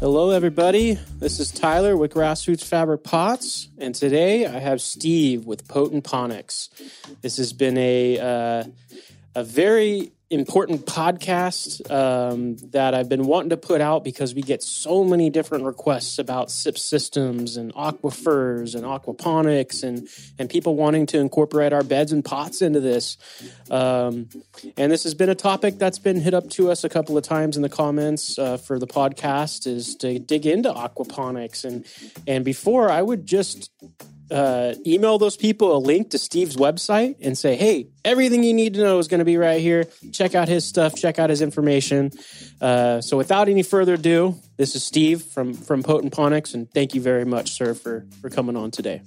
Hello, everybody. This is Tyler with Grassroots Fabric Pots, and today I have Steve with Potent Ponics. This has been a uh, a very important podcast um, that I've been wanting to put out because we get so many different requests about SIP systems and aquifers and aquaponics and and people wanting to incorporate our beds and pots into this. Um, and this has been a topic that's been hit up to us a couple of times in the comments uh, for the podcast is to dig into aquaponics and and before I would just uh, email those people a link to Steve's website and say, hey, everything you need to know is going to be right here. Check out his stuff, check out his information. Uh, so without any further ado, this is Steve from, from Potent Ponics, and thank you very much, sir, for, for coming on today.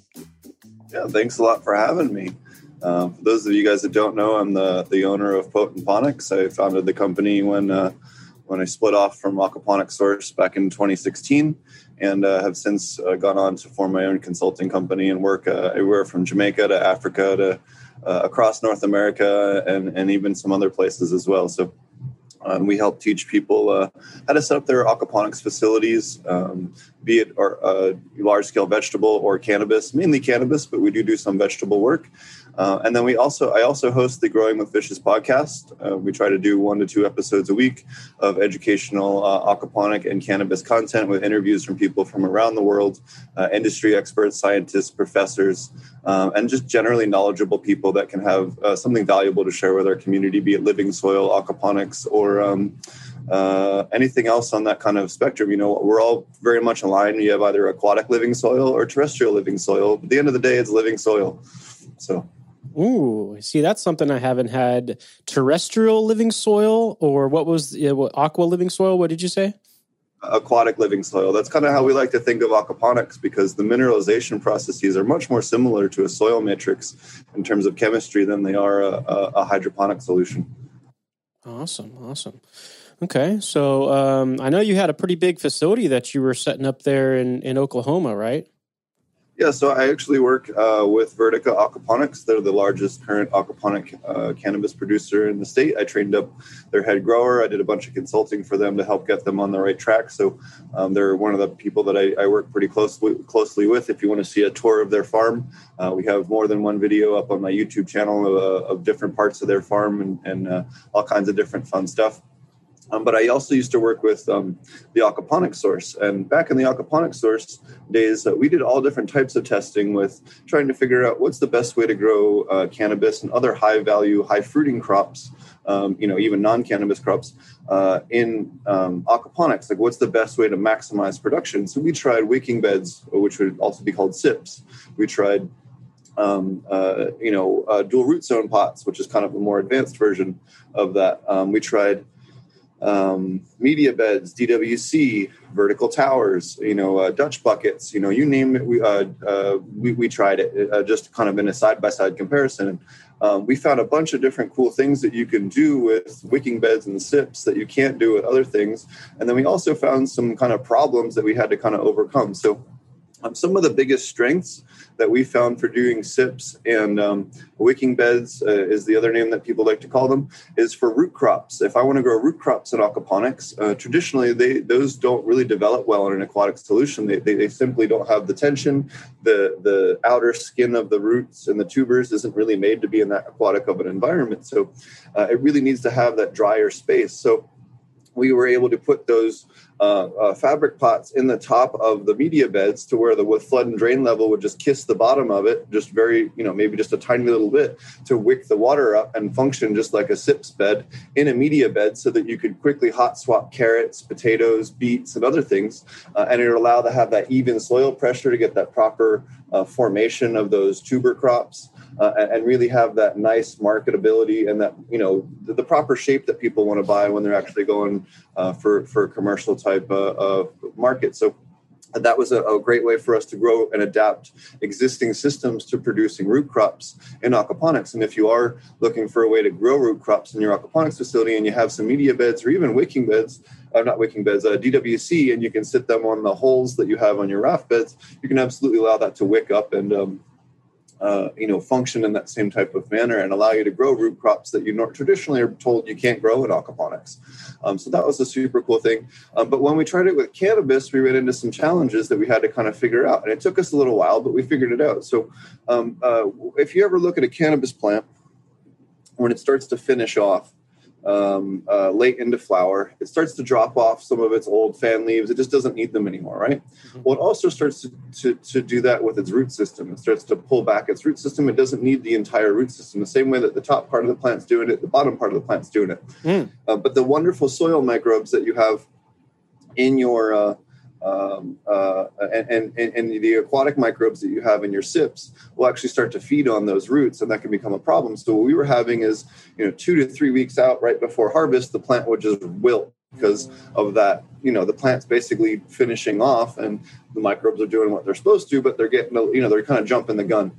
Yeah, thanks a lot for having me. Uh, for those of you guys that don't know, I'm the, the owner of Potent Ponics. I founded the company when uh, when I split off from Aquaponic Source back in 2016 and uh, have since uh, gone on to form my own consulting company and work uh, everywhere from Jamaica to Africa to uh, across North America and, and even some other places as well. So um, we help teach people uh, how to set up their aquaponics facilities, um, be it uh, large scale vegetable or cannabis, mainly cannabis, but we do do some vegetable work. Uh, and then we also, I also host the Growing with Fishes podcast. Uh, we try to do one to two episodes a week of educational uh, aquaponic and cannabis content with interviews from people from around the world, uh, industry experts, scientists, professors, um, and just generally knowledgeable people that can have uh, something valuable to share with our community, be it living soil, aquaponics, or um, uh, anything else on that kind of spectrum. You know, we're all very much aligned. You have either aquatic living soil or terrestrial living soil. At the end of the day, it's living soil. So. Ooh, see, that's something I haven't had. Terrestrial living soil, or what was uh, what, aqua living soil? What did you say? Aquatic living soil. That's kind of how we like to think of aquaponics because the mineralization processes are much more similar to a soil matrix in terms of chemistry than they are a, a, a hydroponic solution. Awesome, awesome. Okay, so um, I know you had a pretty big facility that you were setting up there in, in Oklahoma, right? Yeah, so I actually work uh, with Vertica Aquaponics. They're the largest current aquaponic uh, cannabis producer in the state. I trained up their head grower. I did a bunch of consulting for them to help get them on the right track. So um, they're one of the people that I, I, work pretty closely closely with. If you want to see a tour of their farm, uh, we have more than one video up on my YouTube channel of, uh, of different parts of their farm and, and uh, all kinds of different fun stuff. Um, but I also used to work with um, the aquaponic source. And back in the aquaponic source days, uh, we did all different types of testing with trying to figure out what's the best way to grow uh, cannabis and other high value, high fruiting crops, um, you know, even non cannabis crops uh, in um, aquaponics. Like, what's the best way to maximize production? So we tried wicking beds, which would also be called SIPs. We tried um, uh, you know, uh, dual root zone pots, which is kind of a more advanced version of that. Um, we tried um, media beds, DWC, vertical towers, you know, uh, Dutch buckets, you know, you name it. We uh, uh, we, we, tried it uh, just kind of in a side by side comparison. Um, we found a bunch of different cool things that you can do with wicking beds and sips that you can't do with other things. And then we also found some kind of problems that we had to kind of overcome. So um, some of the biggest strengths that we found for doing SIPs and um, wicking beds uh, is the other name that people like to call them is for root crops. If I want to grow root crops in aquaponics, uh, traditionally they those don't really develop well in an aquatic solution. They, they, they, simply don't have the tension. The the outer skin of the roots and the tubers isn't really made to be in that aquatic of an environment. So uh, it really needs to have that drier space. So we were able to put those uh, uh, fabric pots in the top of the media beds to where the flood and drain level would just kiss the bottom of it, just very, you know, maybe just a tiny little bit to wick the water up and function just like a SIPS bed in a media bed so that you could quickly hot swap carrots, potatoes, beets, and other things. Uh, and it would allow to have that even soil pressure to get that proper uh, formation of those tuber crops uh, and, really have that nice marketability and that you know the, the, proper shape that people want to buy when they're actually going uh, for for a commercial type uh, of market. So that was a, a, great way for us to grow and adapt existing systems to producing root crops in aquaponics. And if you are looking for a way to grow root crops in your aquaponics facility and you have some media beds or even wicking beds, uh, not wicking beds, uh, DWC, and you can sit them on the holes that you have on your raft beds, you can absolutely allow that to wick up and um, uh, you know, function in that same type of manner and allow you to grow root crops that you traditionally are told you can't grow in aquaponics. Um, so that was a super cool thing. Um, but when we tried it with cannabis, we ran into some challenges that we had to kind of figure out, and it took us a little while, but we figured it out. So um, uh, if you ever look at a cannabis plant, when it starts to finish off, um, uh, late into flower, it starts to drop off some of its old fan leaves. It just doesn't need them anymore, right? Mm-hmm. Well, it also starts to, to, to, do that with its root system. It starts to pull back its root system. It doesn't need the entire root system, the same way that the top part of the plant's doing it, the bottom part of the plant's doing it. Mm. Uh, but the wonderful soil microbes that you have in your uh, um, uh, and, and, and the aquatic microbes that you have in your sips will actually start to feed on those roots and that can become a problem. So what we were having is you know two to three weeks out right before harvest the plant would just wilt because of that you know the plant's basically finishing off and the microbes are doing what they're supposed to but they're getting you know they're kind of jumping the gun.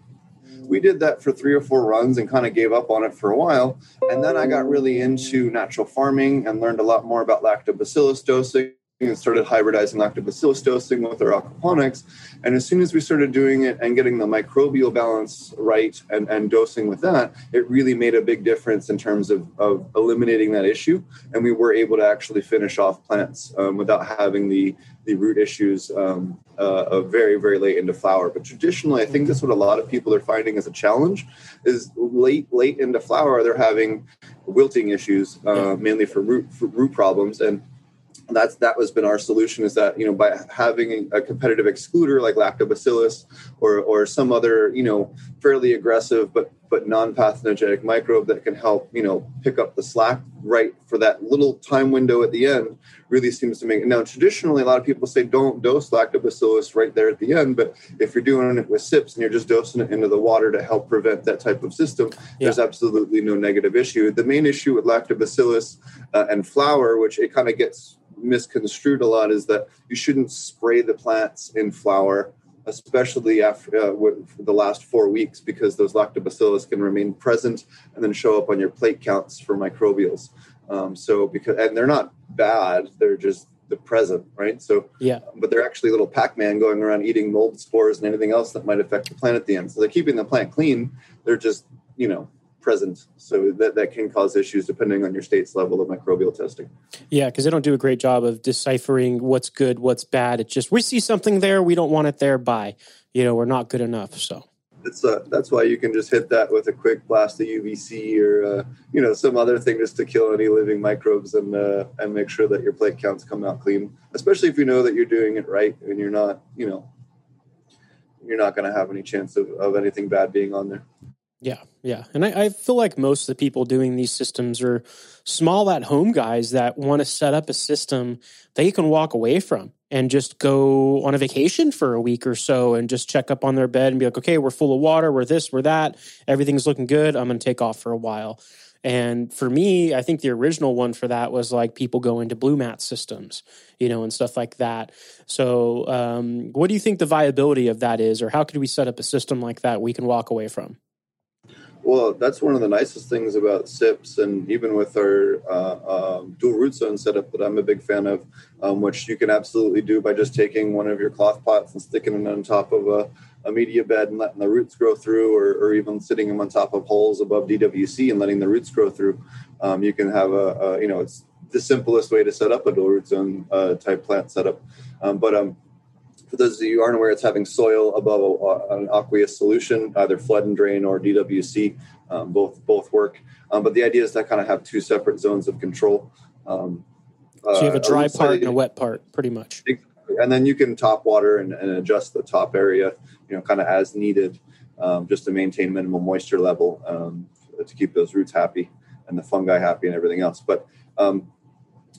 We did that for three or four runs and kind of gave up on it for a while. And then i got really into natural farming and learned a lot more about lactobacillus dosing and started hybridizing lactobacillus dosing with our aquaponics. And as soon as we started doing it and getting the microbial balance right and, and dosing with that, it really made a big difference in terms of, of eliminating that issue. And we were able to actually finish off plants um, without having the, the root issues um, uh, very, very late into flower. But traditionally, I think that's what a lot of people are finding as a challenge is late, late into flower, they're having wilting issues, uh, mainly for root, for root problems. And that's that was been our solution is that you know by having a competitive excluder like lactobacillus or or some other you know fairly aggressive but but non-pathogenic microbe that can help you know pick up the slack right for that little time window at the end really seems to make it now traditionally a lot of people say don't dose lactobacillus right there at the end but if you're doing it with sips and you're just dosing it into the water to help prevent that type of system yeah. there's absolutely no negative issue the main issue with lactobacillus uh, and flower which it kind of gets misconstrued a lot is that you shouldn't spray the plants in flower, especially after uh, the last four weeks, because those lactobacillus can remain present and then show up on your plate counts for microbials. Um, so because and they're not bad, they're just the present, right? So yeah, but they're actually little Pac-Man going around eating mold spores and anything else that might affect the plant at the end. So they're keeping the plant clean. They're just you know present. So that, that can cause issues depending on your state's level of microbial testing. Yeah, because they don't do a great job of deciphering what's good, what's bad. It's just we see something there, we don't want it there. By you know, we're not good enough. So it's uh, that's why you can just hit that with a quick blast of UVC or uh, you know some other thing just to kill any living microbes and uh, and make sure that your plate counts come out clean. Especially if you know that you're doing it right and you're not you know you're not going to have any chance of, of anything bad being on there. Yeah, yeah. And I, I, feel like most of the people doing these systems are small at home guys that want to set up a system they can walk away from and just go on a vacation for a week or so and just check up on their bed and be like, okay, we're full of water, we're this, we're that, everything's looking good. I'm going to take off for a while. And for me, I think the original one for that was like people go into blue mat systems, you know, and stuff like that. So, um, what do you think the viability of that is, or how could we set up a system like that we can walk away from? Well, that's one of the nicest things about SIPs, and even with our uh, um, dual root zone setup that I'm a big fan of, um, which you can absolutely do by just taking one of your cloth pots and sticking it on top of a, a media bed and letting the roots grow through, or, or, even sitting them on top of holes above DWC and letting the roots grow through. Um, you can have a, a, you know, it's the simplest way to set up a dual root zone uh, type plant setup. Um, but um, for those of you who aren't aware, it's having soil above a, an aqueous solution, either flood and drain or DWC. Um, both both work, um, but the idea is to kind of have two separate zones of control. Um, so you have a uh, dry part and a wet part, pretty much. And then you can top water and, and adjust the top area, you know, kind of as needed, um, just to maintain minimum moisture level um, to keep those roots happy and the fungi happy and everything else. But um,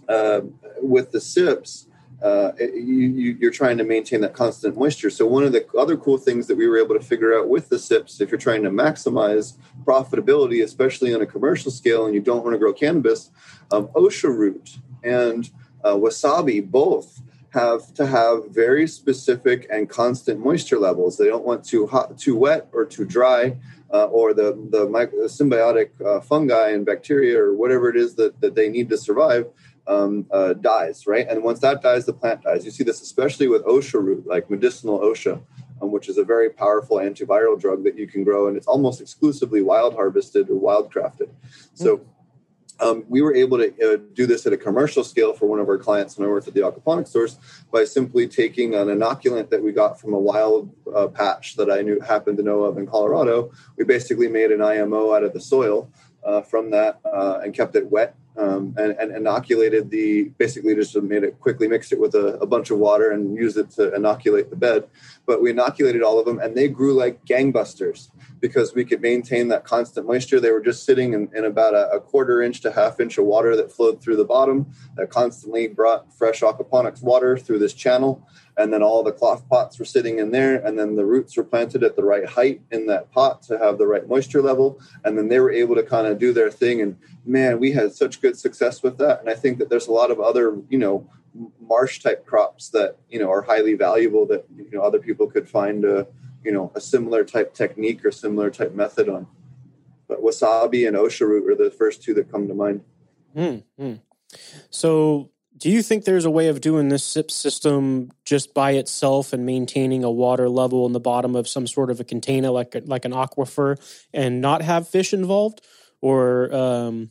uh, with the SIPs, uh, you, are trying to maintain that constant moisture. So one of the other cool things that we were able to figure out with the SIPs, if you're trying to maximize profitability, especially on a commercial scale, and you don't want to grow cannabis, um, osha root and uh, wasabi both have to have very specific and constant moisture levels. They don't want too hot, too wet, or too dry. Uh, or the the, the symbiotic uh, fungi and bacteria or whatever it is that, that they need to survive um, uh, dies, right? And once that dies, the plant dies. You see this especially with osha root, like medicinal osha. um, which is a very powerful antiviral drug that you can grow, and it's almost exclusively wild harvested or wild crafted. So. Mm-hmm um, we were able to uh, do this at a commercial scale for one of our clients when I worked at the aquaponics source by simply taking an inoculant that we got from a wild uh, patch that I knew happened to know of in Colorado. We basically made an IMO out of the soil uh, from that uh, and kept it wet um, and, and, inoculated the basically just made it quickly mixed it with a, a, bunch of water and used it to inoculate the bed. But we inoculated all of them and they grew like gangbusters because we could maintain that constant moisture. They were just sitting in, in about a, a, quarter inch to half inch of water that flowed through the bottom that constantly brought fresh aquaponics water through this channel and then all the cloth pots were sitting in there and then the roots were planted at the right height in that pot to have the right moisture level and then they were able to kind of do their thing and man we had such good success with that. And i think that there's a lot of other you know marsh type crops that you know are highly valuable that you know other people could find a you know a similar type technique or similar type method on. But wasabi and osha root are the first two that come to mind. Mm-hmm. so do you think there's a way of doing this SIP system just by itself and maintaining a water level in the bottom of some sort of a container, like a, like an aquifer, and not have fish involved? Or um...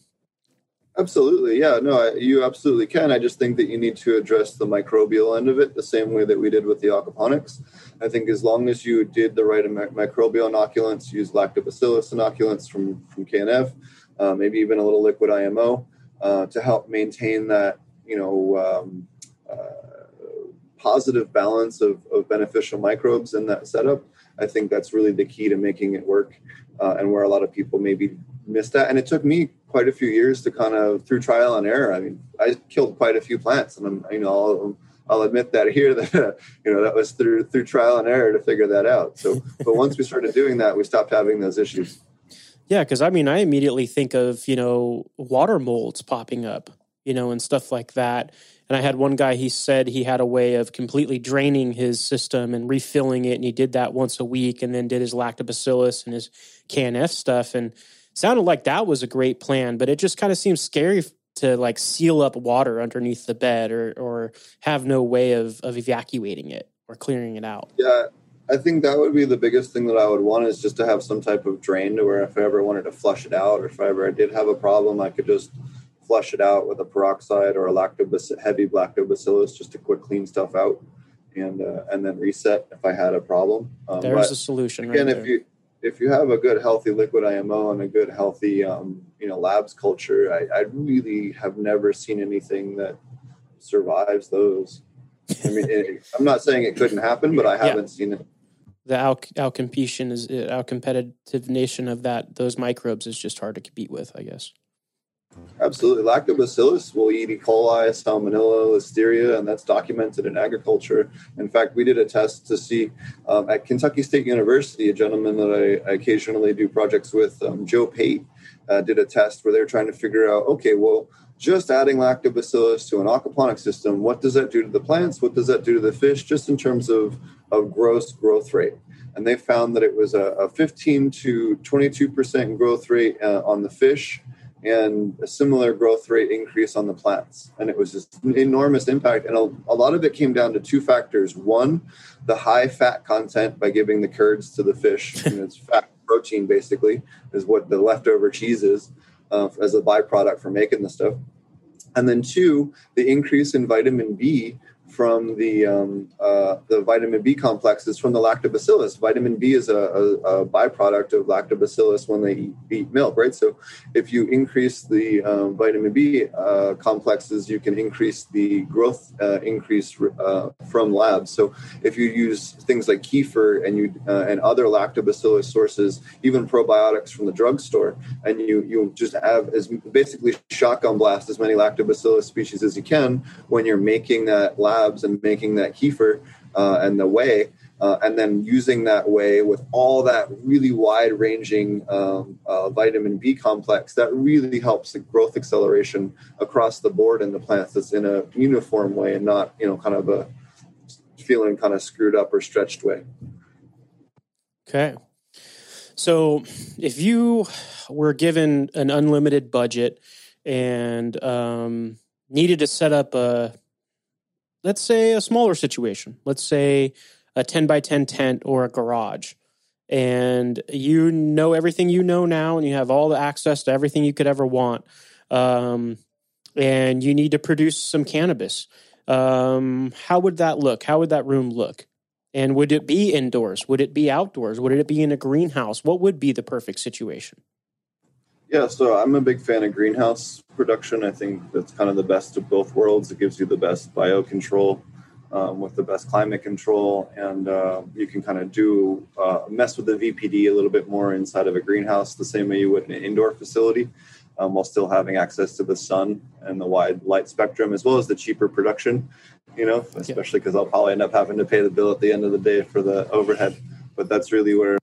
absolutely, yeah, no, you absolutely can. I just think that you need to address the microbial end of it the same way that we did with the aquaponics. I think as long as you did the right microbial inoculants, use lactobacillus inoculants from from KNF, uh, maybe even a little liquid IMO uh, to help maintain that you know um, uh, positive balance of, of, beneficial microbes in that setup. I think that's really the key to making it work, uh, and where a lot of people maybe miss that. And it took me quite a few years to kind of through trial and error. I mean, I killed quite a few plants, and I'm you know I'll, I'll admit that here that you know that was through through trial and error to figure that out. So, but once we started doing that, we stopped having those issues. Yeah, because I mean, I immediately think of you know water molds popping up you know, and stuff like that. And I had one guy, he said he had a way of completely draining his system and refilling it. And he did that once a week and then did his lactobacillus and his KNF stuff. And sounded like that was a great plan, but it just kind of seems scary to like seal up water underneath the bed or, or have no way of, of evacuating it or clearing it out. Yeah. I think that would be the biggest thing that I would want is just to have some type of drain to where if I ever wanted to flush it out or if I ever did have a problem, I could just flush it out with a peroxide or a lactobacillus, heavy lactobacillus just to quick clean stuff out and uh, and then reset if I had a problem. Um, There's a solution. Again, right if you if you have a good healthy liquid IMO and a good healthy um, you know labs culture, I, I, really have never seen anything that survives those. I mean, it, I'm not saying it couldn't happen, but I haven't yeah. seen it. The out out competition is out competitive nation of that those microbes is just hard to compete with, I guess. Absolutely. Lactobacillus will eat E. coli, Salmonella, Listeria, and that's documented in agriculture. In fact, we did a test to see um, at Kentucky State University, a gentleman that I, occasionally do projects with, um, Joe Pate, uh, did a test where they were trying to figure out okay, well, just adding lactobacillus to an aquaponic system, what does that do to the plants? What does that do to the fish, just in terms of, of gross growth rate? And they found that it was a, a 15 to 22% growth rate uh, on the fish and a similar growth rate increase on the plants. And it was just an enormous impact. And a, a, lot of it came down to two factors. One, the high fat content by giving the curds to the fish. And it's fat protein, basically, is what the leftover cheese is uh, as a byproduct for making the stuff. And then two, the increase in vitamin B from the um, uh, the vitamin B complexes from the lactobacillus. Vitamin B is a, a, a byproduct of lactobacillus when they eat, eat, milk, right? So if you increase the um, vitamin B uh, complexes, you can increase the growth uh, increase uh, from labs. So if you use things like kefir and you uh, and other lactobacillus sources, even probiotics from the drugstore, and you you just have as basically shotgun blast as many lactobacillus species as you can when you're making that lab labs and making that kefir uh, and the whey, uh, and then using that whey with all that really wide ranging um, uh, vitamin B complex that really helps the growth acceleration across the board in the plants that's in a uniform way and not, you know, kind of a feeling kind of screwed up or stretched way. Okay. So if you were given an unlimited budget and um, needed to set up a let's say a smaller situation. Let's say a 10 by 10 tent or a garage. And you know everything you know now and you have all the access to everything you could ever want. Um, and you need to produce some cannabis. Um, how would that look? How would that room look? And would it be indoors? Would it be outdoors? Would it be in a greenhouse? What would be the perfect situation yeah, so I'm a big fan of greenhouse production. I think that's kind of the best of both worlds. It gives you the best biocontrol um, with the best climate control, and uh, you can kind of do uh, mess with the VPD a little bit more inside of a greenhouse, the same way you would in an indoor facility, um, while still having access to the sun and the wide light spectrum, as well as the cheaper production. You know, especially because I'll probably end up having to pay the bill at the end of the day for the overhead. But that's really where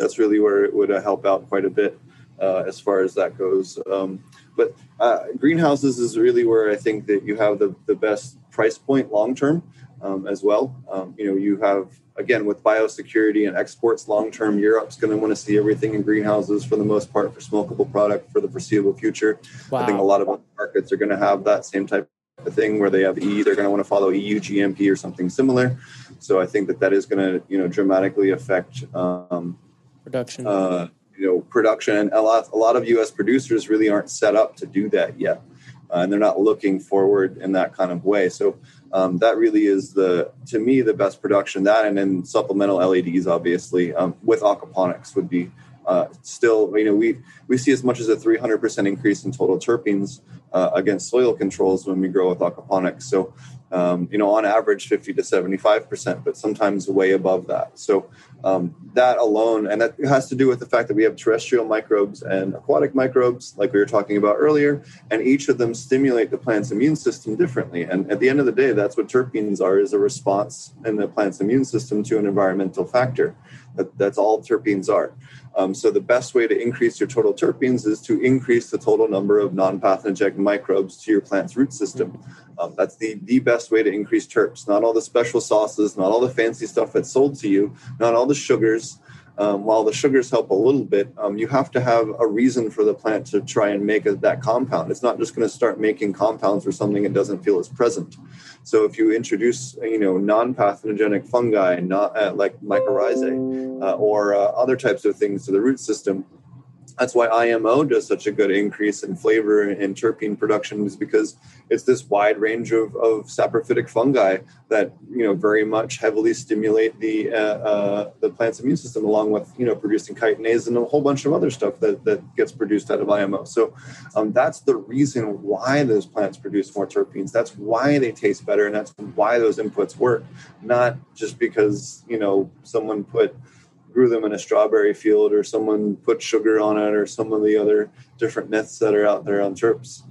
that's really where it would uh, help out quite a bit uh, as far as that goes. Um, but uh, greenhouses is really where I think that you have the, the best price point long term um, as well. Um, you know, you have again with biosecurity and exports long term. Europe's going to want to see everything in greenhouses for the most part for smokable product for the foreseeable future. Wow. I think a lot of markets are going to have that same type of thing where they have E. They're going to want to follow EU GMP or something similar. So I think that that is going to you know dramatically affect. Um, production. Uh, you know, production, a lot, a lot of U.S. producers really aren't set up to do that yet, uh, and they're not looking forward in that kind of way. So um, that really is the, to me, the best production. That and then supplemental LEDs, obviously, um, with aquaponics would be uh, still, you know, we we see as much as a 300% increase in total terpenes uh, against soil controls when we grow with aquaponics. So um, you know, on average 50 to 75%, but sometimes way above that. So um, that alone, and that has to do with the fact that we have terrestrial microbes and aquatic microbes, like we were talking about earlier, and each of them stimulate the plant's immune system differently. And at the end of the day, that's what terpenes are, is a response in the plant's immune system to an environmental factor. That, that's all terpenes are. Um, so the best way to increase your total terpenes is to increase the total number of non-pathogenic microbes to your plant's root system. Um, that's the, the best way to increase terps. Not all the special sauces, not all the fancy stuff that's sold to you, not all the sugars. Um, while the sugars help a little bit, um, you have to have a reason for the plant to try and make a, that compound. It's not just going to start making compounds for something it doesn't feel is present. So if you introduce, you know, non-pathogenic fungi, not uh, like mycorrhizae uh, or uh, other types of things to the root system, that's why IMO does such a good increase in flavor and terpene production is because it's this wide range of, of saprophytic fungi that you know very much heavily stimulate the uh, uh, the plant's immune system along with you know producing chitinase and a whole bunch of other stuff that, that gets produced out of IMO. So um, that's the reason why those plants produce more terpenes. That's why they taste better and that's why those inputs work, not just because you know someone put grew them in a strawberry field or someone put sugar on it or some of the other different myths that are out there on terps.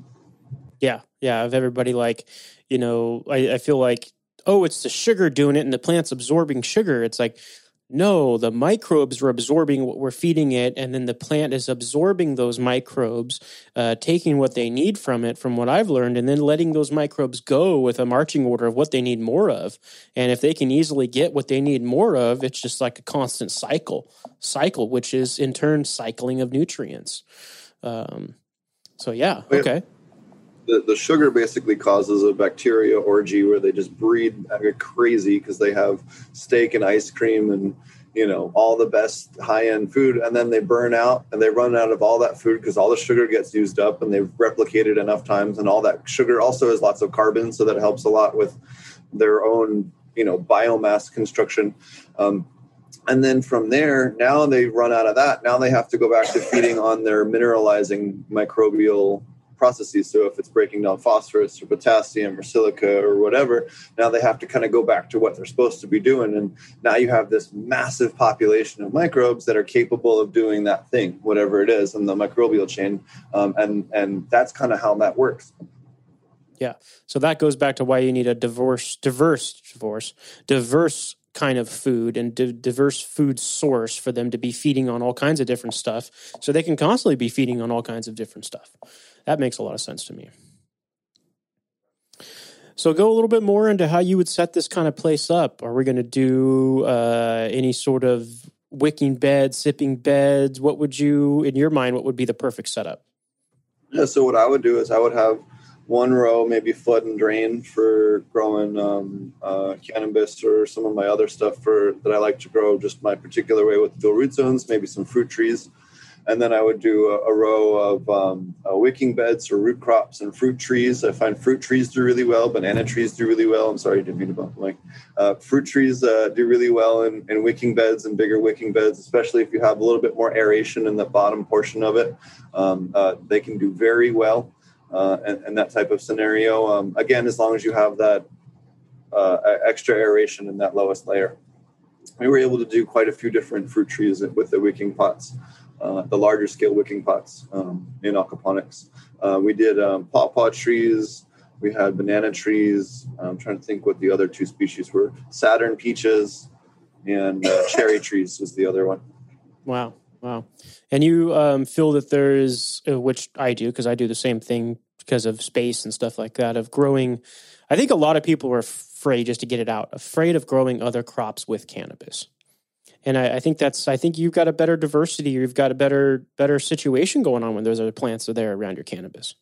Yeah. Yeah. Of everybody like, you know, I, I feel like, oh, it's the sugar doing it and the plant's absorbing sugar. It's like, no, the microbes are absorbing what we're feeding it, and then the plant is absorbing those microbes, uh, taking what they need from it, from what I've learned, and then letting those microbes go with a marching order of what they need more of. And if they can easily get what they need more of, it's just like a constant cycle, cycle, which is in turn cycling of nutrients. Um, so yeah, okay the, the sugar basically causes a bacteria orgy where they just breed like crazy because they have steak and ice cream and you know all the best high end food. And then they burn out and they run out of all that food because all the sugar gets used up and they've replicated enough times. And all that sugar also has lots of carbon so that helps a lot with their own you know biomass construction. Um, and then from there now they run out of that. Now they have to go back to feeding on their mineralizing microbial processes. So if it's breaking down phosphorus or potassium or silica or whatever, now they have to kind of go back to what they're supposed to be doing. And now you have this massive population of microbes that are capable of doing that thing, whatever it is, in the microbial chain. Um, and and that's kind of how that works. Yeah. So that goes back to why you need a diverse, diverse, diverse, diverse kind of food and di- diverse food source for them to be feeding on all kinds of different stuff so they can constantly be feeding on all kinds of different stuff that makes a lot of sense to me. So go a little bit more into how you would set this kind of place up. Are we going to do uh, any sort of wicking beds, sipping beds? What would you, in your mind, what would be the perfect setup? Yeah. So what I would do is I would have one row maybe flood and drain for growing um, uh, cannabis or some of my other stuff for that I like to grow just my particular way with dual root zones, maybe some fruit trees and then I would do a, a row of um, uh, wicking beds or root crops and fruit trees. I find fruit trees do really well, banana trees do really well. I'm sorry, didn't mean to bump like uh, fruit trees uh, do really well in, in, wicking beds and bigger wicking beds, especially if you have a little bit more aeration in the bottom portion of it. Um, uh, they can do very well uh, in, in, that type of scenario. Um, again, as long as you have that uh, extra aeration in that lowest layer. We were able to do quite a few different fruit trees with the wicking pots uh, the larger scale wicking pots um, in aquaponics. Uh, we did um, pawpaw trees. We had banana trees. I'm trying to think what the other two species were. Saturn peaches and uh, cherry trees was the other one. Wow. Wow. And you um, feel that there is, uh, which I do, because I do the same thing because of space and stuff like that, of growing. I think a lot of people are afraid just to get it out, afraid of growing other crops with cannabis and I, I, think that's I think you've got a better diversity, you've got a better better situation going on when those other plants are there around your cannabis.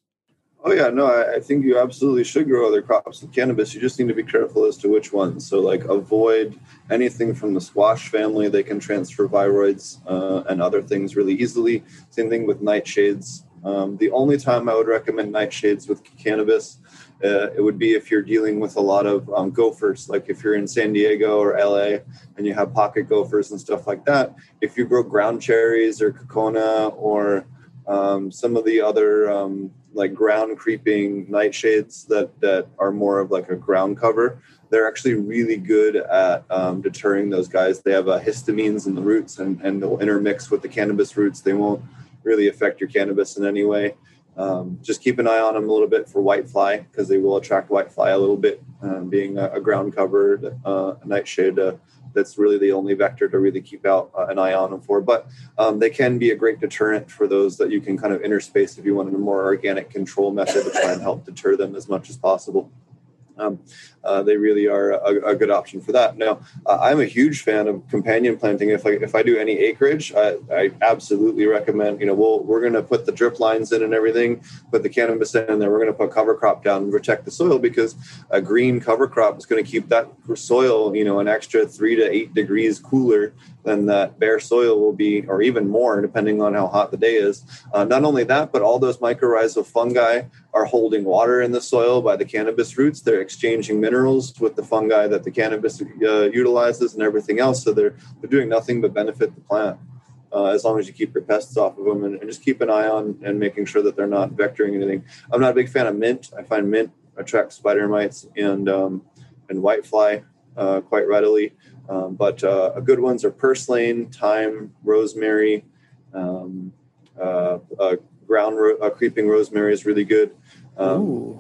Oh yeah, no, I, I think you absolutely should grow other crops with cannabis. You just need to be careful as to which ones. So like avoid anything from the squash family. They can transfer viroids uh, and other things really easily. Same thing with nightshades. Um, the only time I would recommend nightshades with cannabis uh, it would be if you're dealing with a lot of um, gophers, like if you're in San Diego or LA and you have pocket gophers and stuff like that. If you grow ground cherries or cocona or um, some of the other um, like ground creeping nightshades that that are more of like a ground cover, they're actually really good at um, deterring those guys. They have uh, histamines in the roots and, and they'll intermix with the cannabis roots. They won't really affect your cannabis in any way. Um, just keep an eye on them a little bit for whitefly because they will attract whitefly a little bit, um, being a, a, ground covered uh, nightshade. Uh, that's really the only vector to really keep out uh, an eye on them for. But um, they can be a great deterrent for those that you can kind of interspace if you wanted a more organic control method to try and help deter them as much as possible um, uh, they really are a, a, good option for that. Now, uh, I'm a huge fan of companion planting. If I if I do any acreage, I, I absolutely recommend. You know, we'll, we're going to put the drip lines in and everything, put the cannabis in, then we're going to put cover crop down and protect the soil because a green cover crop is going to keep that soil, you know, an extra three to eight degrees cooler than that bare soil will be, or even more, depending on how hot the day is. Uh, not only that, but all those mycorrhizal fungi are holding water in the soil by the cannabis roots. They're exchanging minerals with the fungi that the cannabis uh, utilizes and everything else. So they're, they're doing nothing but benefit the plant. Uh, as long as you keep your pests off of them and, and, just keep an eye on and making sure that they're not vectoring anything. I'm not a big fan of mint. I find mint attracts spider mites and um, and whitefly uh, quite readily. Um, but uh, good ones are purslane, thyme, rosemary, um, uh, uh, ground ro- uh, creeping rosemary is really good. Um,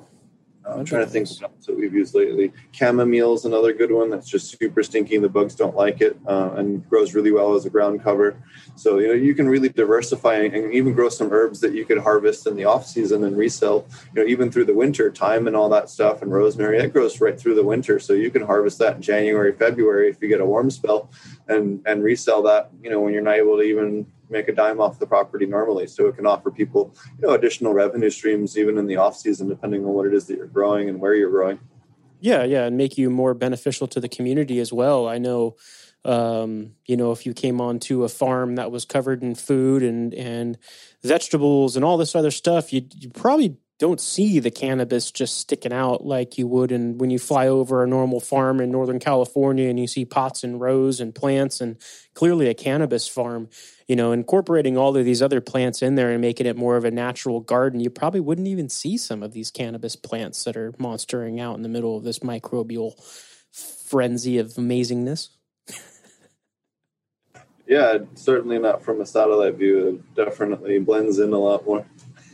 I'm trying to think what that we've used lately. Chamomile is another good one that's just super stinky. The bugs don't like it uh, and grows really well as a ground cover. So you know you can really diversify and even grow some herbs that you could harvest in the off season and resell. You know even through the winter, thyme and all that stuff, and rosemary that grows right through the winter. So you can harvest that in January, February if you get a warm spell, and and resell that. You know when you're not able to even make a dime off the property normally. So it can offer people, you know, additional revenue streams even in the off season, depending on what it is that you're growing and where you're growing. Yeah, yeah, and make you more beneficial to the community as well. I know, um, you know, if you came onto a farm that was covered in food and and vegetables and all this other stuff, you you probably don't see the cannabis just sticking out like you would and when you fly over a normal farm in northern california and you see pots and rows and plants and clearly a cannabis farm you know incorporating all of these other plants in there and making it more of a natural garden you probably wouldn't even see some of these cannabis plants that are monstering out in the middle of this microbial frenzy of amazingness. Yeah certainly not from a satellite view. It definitely blends in a lot more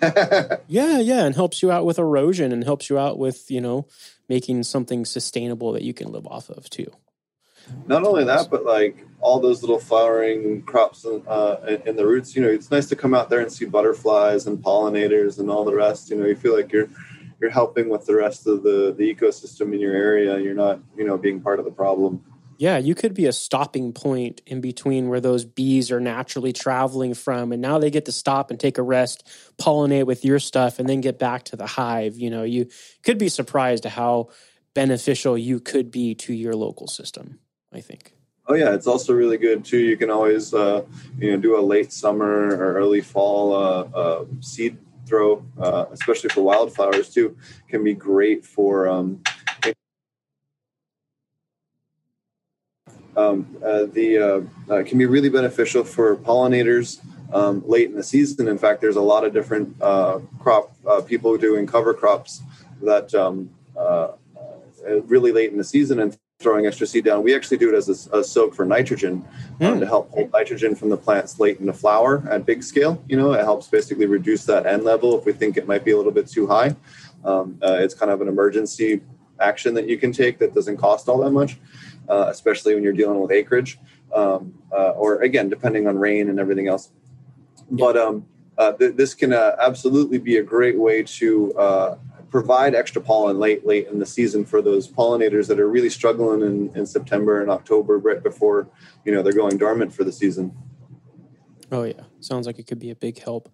yeah, yeah, and helps you out with erosion and helps you out with you know making something sustainable that you can live off of too. Not only that, but like all those little flowering crops and, uh, in the roots. You know, it's nice to come out there and see butterflies and pollinators and all the rest. You know, you feel like you're you're helping with the rest of the the ecosystem in your area. You're not you know being part of the problem. Yeah, you could be a stopping point in between where those bees are naturally traveling from, and now they get to stop and take a rest, pollinate with your stuff, and then get back to the hive. You know, you could be surprised at how beneficial you could be to your local system. I think. Oh yeah, it's also really good too. You can always uh, you know do a late summer or early fall uh, uh, seed throw, uh, especially for wildflowers too. Can be great for um, um, uh, the uh, uh, can be really beneficial for pollinators um, late in the season. In fact, there's a lot of different uh, crop uh, people doing cover crops that um, uh, really late in the season and throwing extra seed down. We actually do it as a, a soak for nitrogen mm. to help hold nitrogen from the plants late in the flower at big scale. You know, it helps basically reduce that N level if we think it might be a little bit too high. Um, it's kind of an emergency action that you can take that doesn't cost all that much uh, especially when you're dealing with acreage, um, uh, or again, depending on rain and everything else. But um, uh, th- this can uh, absolutely be a great way to uh, provide extra pollen late, late in the season for those pollinators that are really struggling in, in September and October, right before you know they're going dormant for the season. Oh yeah, sounds like it could be a big help.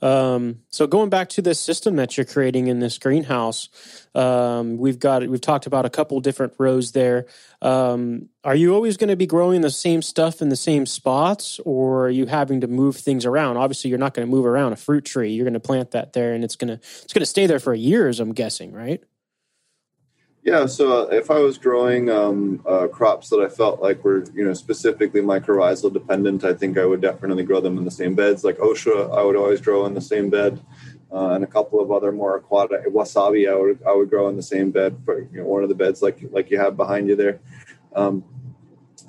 Um, so going back to this system that you're creating in this greenhouse, um, we've got we've talked about a couple different rows there. Um, are you always going to be growing the same stuff in the same spots, or are you having to move things around? Obviously, you're not going to move around a fruit tree. You're going to plant that there, and it's to it's to stay there for years. I'm guessing, right? Yeah, so uh, if I was growing um, uh, crops that I felt like were, you know, specifically mycorrhizal dependent, I think I would definitely grow them in the same beds. Like Osha, I would always grow in the same bed, uh, and a couple of other more aquatic wasabi, I would I would grow in the same bed for you know, one of the beds like like you have behind you there, um,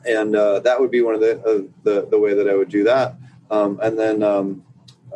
and uh, that would be one of the, the the way that I would do that. Um, and then um,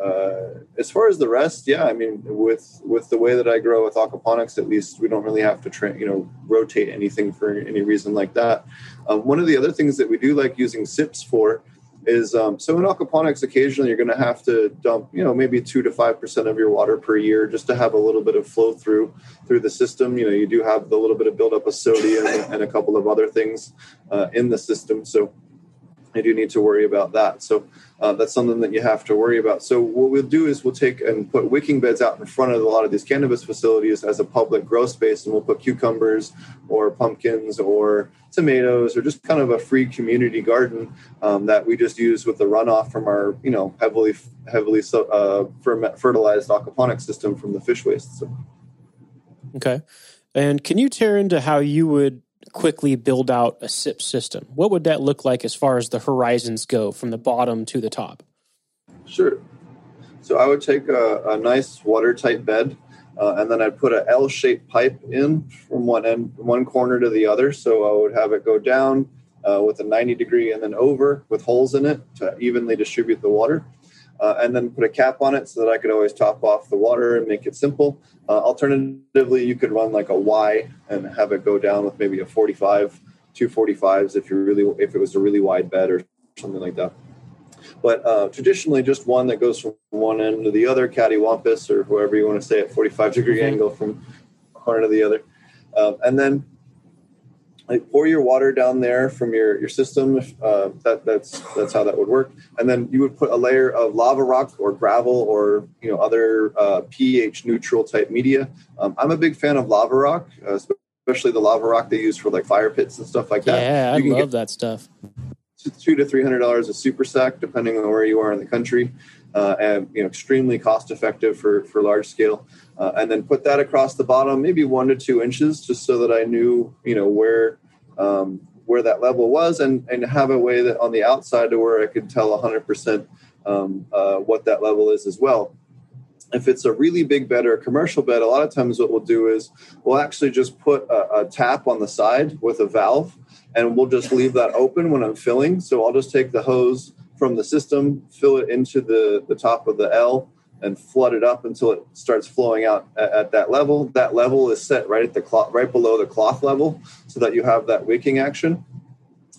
uh, as far as the rest, yeah, I mean, with with the way that I grow with aquaponics, at least we don't really have to tra- you know rotate anything for any reason like that. Um, one of the other things that we do like using sips for is um, so in aquaponics, occasionally you're going to have to dump you know maybe two to five percent of your water per year just to have a little bit of flow through through the system. You know, you do have the little bit of buildup of sodium and a couple of other things uh, in the system, so you do need to worry about that. So uh, that's something that you have to worry about. So what we'll do is we'll take and put wicking beds out in front of a lot of these cannabis facilities as a public grow space, and we'll put cucumbers or pumpkins or tomatoes or just kind of a free community garden um, that we just use with the runoff from our you know heavily heavily uh, fertilized aquaponic system from the fish waste. So. Okay. And can you tear into how you would quickly build out a SIP system? What would that look like as far as the horizons go from the bottom to the top? Sure. So I would take a, a nice watertight bed, uh, and then I'd put an L-shaped pipe in from one end, one corner to the other. So I would have it go down uh, with a 90 degree and then over with holes in it to evenly distribute the water uh, and then put a cap on it so that I could always top off the water and make it simple. Uh, alternatively, you could run like a Y and have it go down with maybe a 45, two 45s if you really if it was a really wide bed or something like that. But uh, traditionally, just one that goes from one end to the other, cattywampus or whoever you want to say it, 45 degree mm-hmm. angle from one corner to the other. Um, and then like pour your water down there from your your system. Uh, that that's that's how that would work. And then you would put a layer of lava rock or gravel or you know other uh, pH neutral type media. Um, I'm a big fan of lava rock, uh, especially the lava rock they use for like fire pits and stuff like that. Yeah, I love that stuff. Two to three hundred dollars a super sack, depending on where you are in the country, uh, and you know extremely cost effective for for large scale uh, and then put that across the bottom, maybe one to two inches, just so that I knew, you know, where um, where that level was, and and have a way that on the outside to where I could tell 100 percent um, uh, what that level is as well. If it's a really big bed or a commercial bed, a lot of times what we'll do is we'll actually just put a, a tap on the side with a valve, and we'll just leave that open when I'm filling. So I'll just take the hose from the system, fill it into the the top of the L, and flood it up until it starts flowing out at, at, that level. That level is set right at the cloth, right below the cloth level, so that you have that wicking action,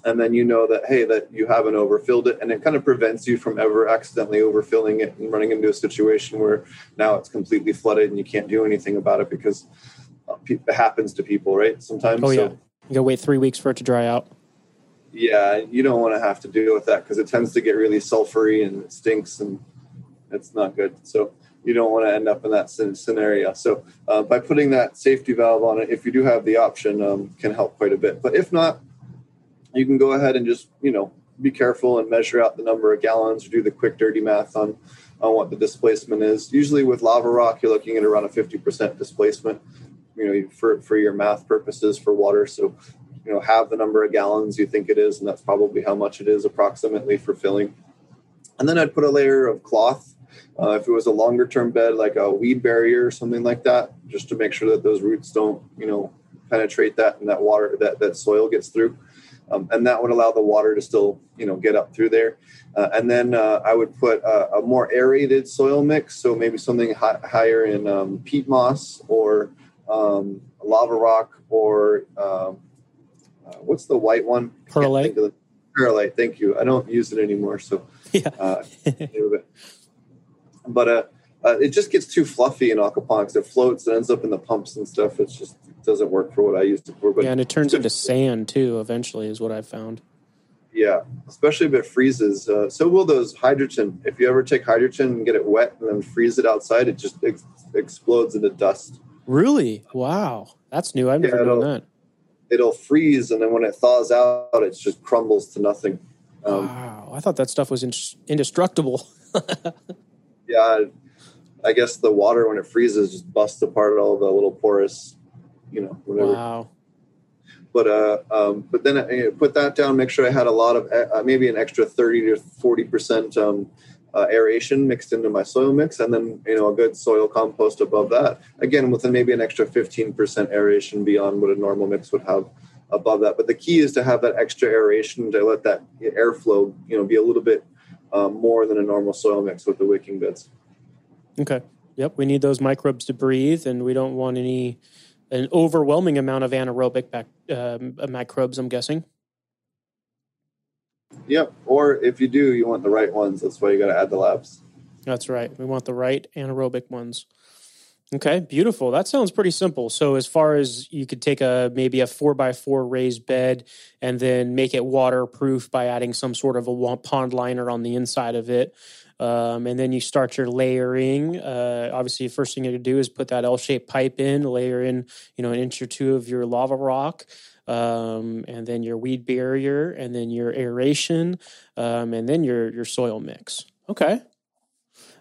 and then you know that hey, that you haven't overfilled it, and it kind of prevents you from ever accidentally overfilling it and running into a situation where now it's completely flooded and you can't do anything about it because uh, it happens to people, right? Sometimes. Oh yeah, so, you gotta wait three weeks for it to dry out. Yeah, you don't want to have to deal with that because it tends to get really sulfury and it stinks and it's not good. So you don't want to end up in that scenario. So uh, by putting that safety valve on it, if you do have the option, um, can help quite a bit. But if not, you can go ahead and just you know be careful and measure out the number of gallons or do the quick dirty math on on what the displacement is. Usually with lava rock, you're looking at around a 50% displacement. You know, for for your math purposes for water. So you know have the number of gallons you think it is, and that's probably how much it is approximately for filling. And then I'd put a layer of cloth uh, if it was a longer term bed, like a weed barrier or something like that, just to make sure that those roots don't, you know, penetrate that and that water, that, that soil gets through. Um, and that would allow the water to still, you know, get up through there. Uh, and then uh, I would put a, a, more aerated soil mix, so maybe something hi- higher in um, peat moss or um, lava rock or um, uh, what's the white one? Perlite. Perlite. Thank you. I don't use it anymore, so yeah. Uh, but uh, uh, it just gets too fluffy in aquaponics. It floats it ends up in the pumps and stuff. It's just it doesn't work for what I used it for. But yeah, and it turns into sand too. Eventually, is what I found. Yeah, especially if it freezes. Uh, so will those hydroton. If you ever take hydroton and get it wet and then freeze it outside, it just ex- explodes into dust. Really? Wow, that's new. I've never yeah, done that. It'll freeze, and then when it thaws out, it just crumbles to nothing. Um, wow, I thought that stuff was indestructible. yeah, I guess the water when it freezes just busts apart all the little porous, you know, whatever. Wow. But uh, um, but then I put that down. Make sure I had a lot of uh, maybe an extra thirty to forty percent um, uh, aeration mixed into my soil mix, and then you know a good soil compost above that. Again, with maybe an extra fifteen percent aeration beyond what a normal mix would have above that. But the key is to have that extra aeration to let that airflow, you know, be a little bit um, more than a normal soil mix with the wicking beds. Okay. Yep. We need those microbes to breathe, and we don't want any an overwhelming amount of anaerobic bac- um, uh, microbes. I'm guessing. Yep. Or if you do, you want the right ones. That's why you got to add the labs. That's right. We want the right anaerobic ones. Okay, beautiful. That sounds pretty simple. So, as far as you could take a maybe a four by four raised bed and then make it waterproof by adding some sort of a pond liner on the inside of it, um, and then you start your layering. Uh, obviously, the first thing you do is put that L-shaped pipe in, layer in, you know, an inch or two of your lava rock, um, and then your weed barrier, and then your aeration, um, and then your your soil mix. Okay.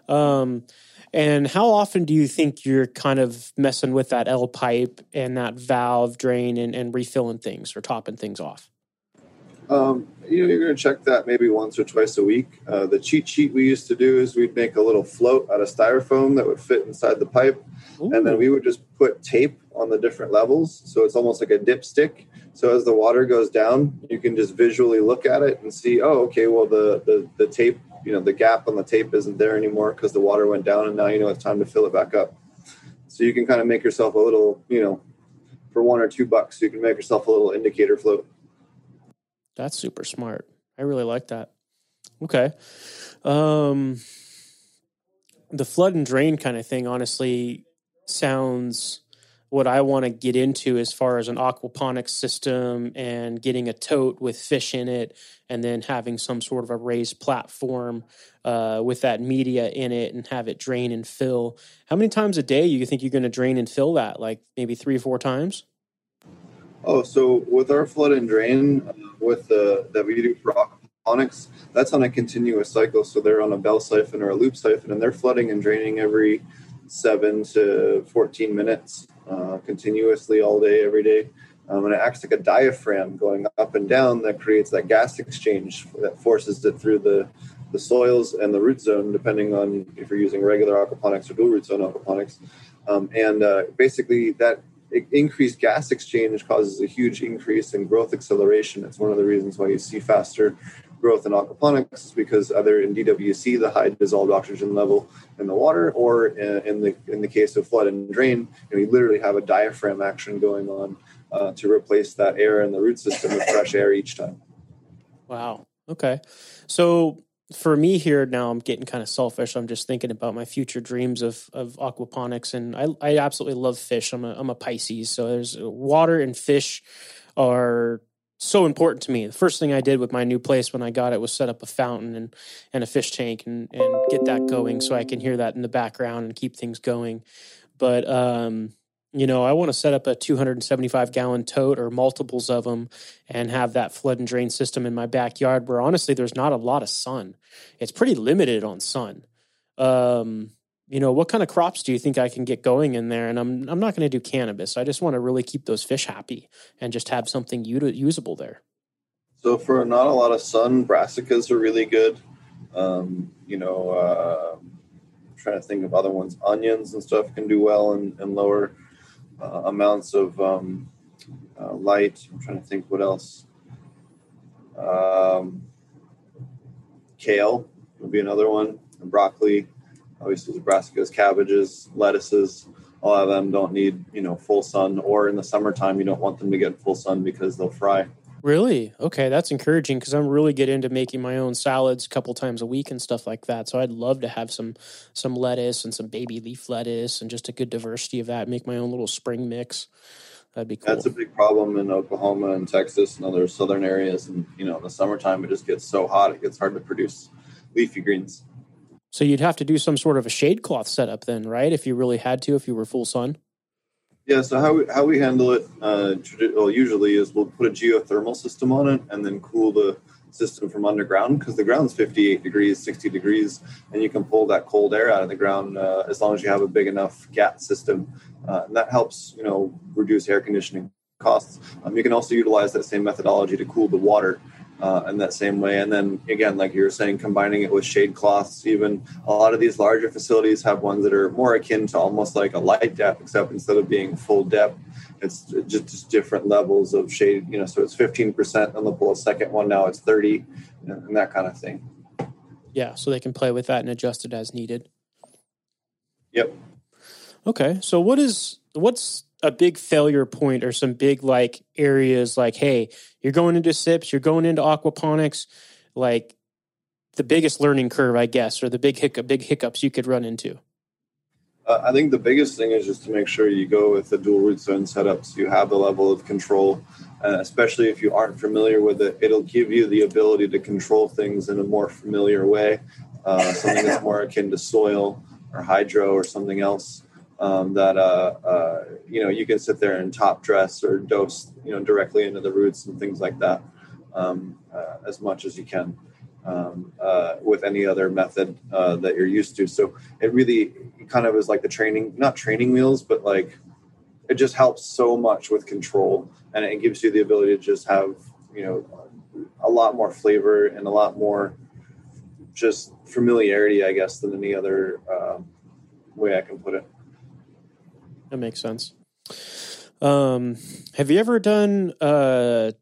Um, and how often do you think you're kind of messing with that L pipe and that valve drain and, and refilling things or topping things off? Um, you know, you're going to check that maybe once or twice a week. Uh, the cheat sheet we used to do is we'd make a little float out of styrofoam that would fit inside the pipe, Ooh. and then we would just put tape on the different levels, so it's almost like a dipstick. So as the water goes down, you can just visually look at it and see, oh, okay, well the the, the tape you know the gap on the tape isn't there anymore because the water went down and now you know it's time to fill it back up. So you can kind of make yourself a little you know for one or two bucks you can make yourself a little indicator float. That's super smart. I really like that. Okay. Um the flood and drain kind of thing honestly sounds what I want to get into as far as an aquaponics system and getting a tote with fish in it, and then having some sort of a raised platform uh, with that media in it and have it drain and fill. How many times a day you think you're going to drain and fill that? Like maybe three or four times? Oh, so with our flood and drain, uh, with the that we do for aquaponics, that's on a continuous cycle. So they're on a bell siphon or a loop siphon, and they're flooding and draining every seven to 14 minutes uh, continuously all day, every day. Um, and it acts like a diaphragm going up and down that creates that gas exchange that forces it through the, the soils and the root zone, depending on if you're using regular aquaponics or dual root zone aquaponics. Um, and uh, basically, that increased gas exchange causes a huge increase in growth acceleration. It's one of the reasons why you see faster growth in aquaponics because either in DWC the high dissolved oxygen level in the water, or in, the in the case of flood and drain, you literally have a diaphragm action going on uh, to replace that air in the root system with fresh air each time. Wow. Okay. So for me here now, I'm getting kind of selfish. I'm just thinking about my future dreams of of aquaponics, and I I absolutely love fish. I'm a I'm a Pisces, so there's water and fish are so important to me. The first thing I did with my new place when I got it was set up a fountain and, and a fish tank and, and get that going so I can hear that in the background and keep things going. But, um, you know, I want to set up a 275 gallon tote or multiples of them and have that flood and drain system in my backyard where honestly there's not a lot of sun. It's pretty limited on sun. Um, you know, what kind of crops do you think I can get going in there? And I'm I'm not going to do cannabis. I just want to really keep those fish happy and just have something usable there. So for not a lot of sun, brassicas are really good. Um, you know, uh, trying to think of other ones. Onions and stuff can do well in, in lower uh, amounts of um, uh, light. I'm trying to think what else. Um, kale would be another one. And broccoli obviously brassicas, cabbages, lettuces. A lot of them don't need you know full sun, or in the summertime you don't want them to get full sun because they'll fry. Really? Okay, that's encouraging because I'm really get into making my own salads a couple times a week and stuff like that. So I'd love to have some some lettuce and some baby leaf lettuce and just a good diversity of that. Make my own little spring mix. That'd be cool. That's a big problem in Oklahoma and Texas and other southern areas. And you know, in the summertime it just gets so hot it gets hard to produce leafy greens. So you'd have to do some sort of a shade cloth setup then, right? If you really had to, if you were full sun. Yeah. So how we, how we handle it, uh, well, usually is we'll put a geothermal system on it and then cool the system from underground because the ground's 58 degrees, 60 degrees, and you can pull that cold air out of the ground uh, as long as you have a big enough GAHT system, uh, and that helps you know reduce air conditioning costs. Um, you can also utilize that same methodology to cool the water uh, in that same way. And then again, like you were saying, combining it with shade cloths. Even a lot of these larger facilities have ones that are more akin to almost like a light depth, except instead of being full depth, it's just, just different levels of shade. You know, so it's 15% on the pull a second one. Now it's 30, and that kind of thing. Yeah, so they can play with that and adjust it as needed. Yep. Okay, so what is what's a big failure point or some big like areas like hey you're going into sips you're going into aquaponics like the biggest learning curve i guess or the big hiccup big hiccups you could run into uh, i think the biggest thing is just to make sure you go with the dual root zone setups. you have the level of control uh, especially if you aren't familiar with it it'll give you the ability to control things in a more familiar way uh, something that's more akin to soil or hydro or something else um, that uh, uh, you know you can sit there and top dress or dose you know directly into the roots and things like that um, uh, as much as you can um, uh, with any other method uh, that you're used to. So it really kind of is like the training, not training wheels, but like it just helps so much with control, and it gives you the ability to just have you know a lot more flavor and a lot more just familiarity, I guess, than any other um, way I can put it. That makes sense. Um, have you ever done uh,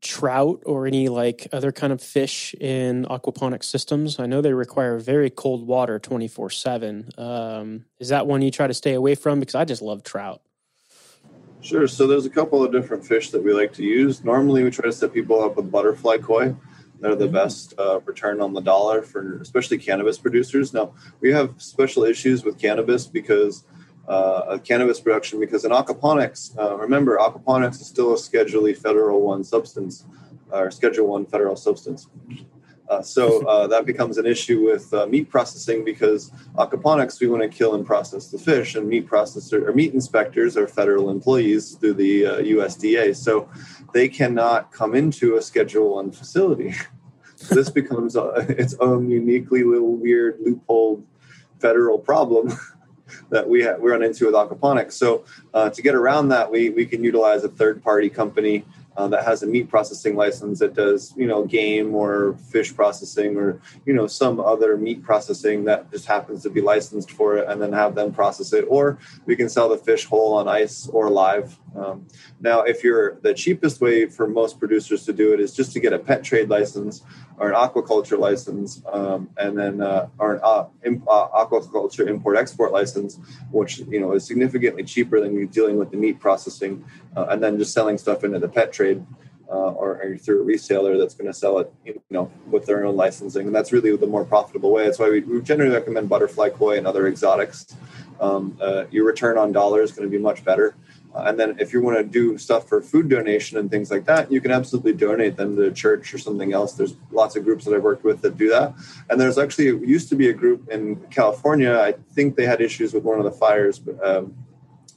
trout or any like other kind of fish in aquaponic systems? I know they require very cold water twenty four seven. Um, is that one you try to stay away from? Because I just love trout. Sure. So there's a couple of different fish that we like to use. Normally, we try to set people up with butterfly koi. They're the mm-hmm. best uh, return on the dollar for especially cannabis producers. Now we have special issues with cannabis because uh, cannabis production because in aquaponics, uh, remember, aquaponics is still a Schedule E Federal One substance or Schedule One federal substance. Uh, so uh, that becomes an issue with uh, meat processing because aquaponics we want to kill and process the fish, and meat processor or meat inspectors are federal employees through the USDA, uh, so they cannot come into a Schedule One facility. so this becomes its own uniquely little weird loophole federal problem that we, we run into with aquaponics. So uh, to get around that, we, we can utilize a third party company uh, that has a meat processing license that does you know game or fish processing or you know some other meat processing that just happens to be licensed for it and then have them process it or we can sell the fish whole on ice or live um, now if you're the cheapest way for most producers to do it is just to get a pet trade license or an aquaculture license um, and then uh, or an uh, imp, uh, aquaculture import export license which you know is significantly cheaper than you dealing with the meat processing uh, and then just selling stuff into the pet trade uh, or, or, through a reseller that's going to sell it, you know, with their own licensing, and that's really the more profitable way. That's why we, we generally recommend butterfly koi and other exotics um, uh, your return on dollar is going to be much better. And then if you want to do stuff for food donation and things like that, you can absolutely donate them to a church or something else. There's lots of groups that I've worked with that do that. And there's actually used to be a group in California. I think they had issues with one of the fires, but um,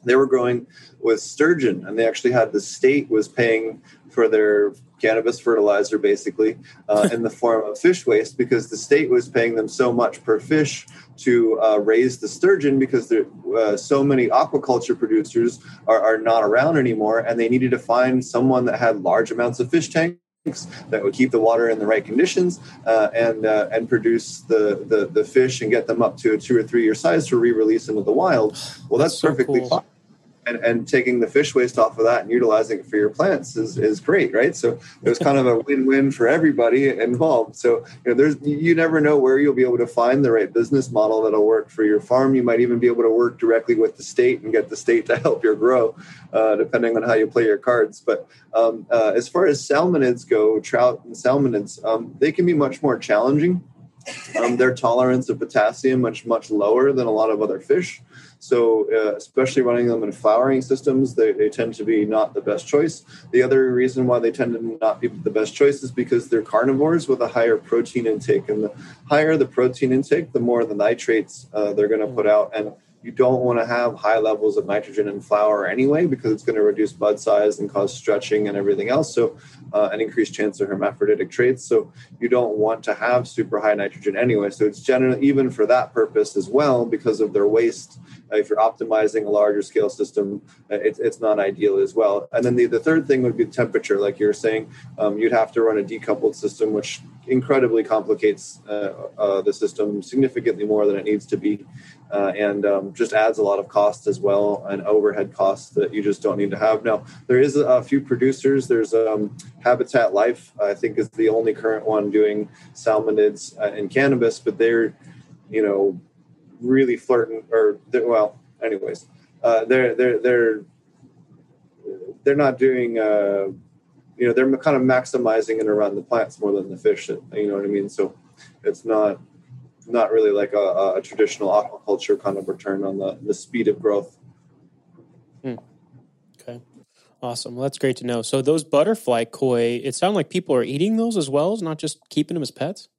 they were growing with sturgeon, and they actually had the state was paying for their cannabis fertilizer basically uh, in the form of fish waste because the state was paying them so much per fish to uh, raise the sturgeon because there uh, so many aquaculture producers are, are not around anymore and they needed to find someone that had large amounts of fish tanks that would keep the water in the right conditions uh, and uh, and produce the, the the fish and get them up to a two or three year size to re-release into the wild. Well, that's, that's so perfectly cool. fine and, and taking the fish waste off of that and utilizing it for your plants is, is great, right? So it was kind of a win-win for everybody involved. So you know, there's you never know where you'll be able to find the right business model that'll work for your farm. You might even be able to work directly with the state and get the state to help your grow, uh, depending on how you play your cards. But um, uh, as far as salmonids go, trout and salmonids, um, they can be much more challenging. Um, their tolerance of potassium much much lower than a lot of other fish. So, uh, especially running them in flowering systems, they, they tend to be not the best choice. The other reason why they tend to not be the best choice is because they're carnivores with a higher protein intake. And the higher the protein intake, the more the nitrates uh, they're going to put out. And you don't want to have high levels of nitrogen in flower anyway because it's going to reduce bud size and cause stretching and everything else. So uh, an increased chance of hermaphroditic traits. So you don't want to have super high nitrogen anyway. So it's generally even for that purpose as well because of their waste uh, if you're optimizing a larger scale system uh, it, it's not ideal as well. And then the, the third thing would be temperature. Like you're saying um, you'd have to run a decoupled system which incredibly complicates uh, uh, the system significantly more than it needs to be uh, and um, just adds a lot of cost as well and overhead costs that you just don't need to have. Now, there is a few producers. There's um, Habitat Life, I think, is the only current one doing salmonids uh, and cannabis, but they're, you know, really flirting or well, anyways, uh, they're they're they're they're not doing. Uh, you know, they're kind of maximizing it around the plants more than the fish. You know what I mean? So it's not not really like a, a, traditional aquaculture kind of return on the, the speed of growth. Hmm. Okay. Awesome. Well, that's great to know. So those butterfly koi, it sounds like people are eating those as well as not just keeping them as pets.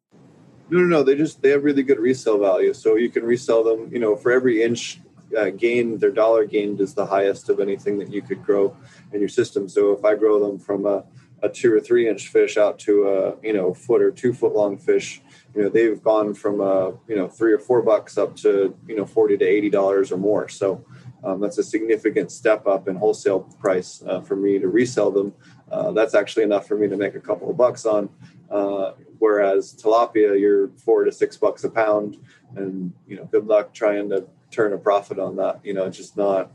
No, no, no. They just they have really good resale value. So you can resell them. You know, for every inch uh, gained, their dollar gained is the highest of anything that you could grow in your system. So if I grow them from a, a two or three inch fish out to a you know foot or two foot long fish, you know they've gone from uh, you know three or four bucks up to you know forty to eighty dollars or more. So um, that's a significant step up in wholesale price uh, for me to resell them. Uh, that's actually enough for me to make a couple of bucks on. Uh, whereas tilapia, you're four to six bucks a pound, and you know, good luck trying to turn a profit on that. You know, it's just not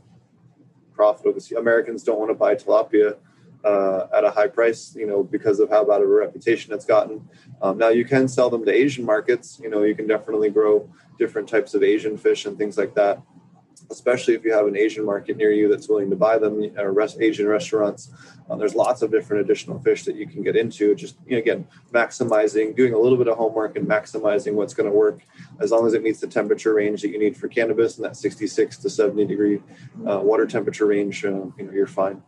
profitable. Americans don't want to buy tilapia uh, at a high price, you know, because of how bad of a reputation it's gotten. Um, now you can sell them to Asian markets. You know, you can definitely grow different types of Asian fish and things like that. Especially if you have an Asian market near you that's willing to buy them, or rest, Asian restaurants. Uh, there's lots of different additional fish that you can get into. Just you know, again, maximizing, doing a little bit of homework and maximizing what's going to work, as long as it meets the temperature range that you need for cannabis in that 66 to 70 degree uh, water temperature range. Uh, you know, you're fine.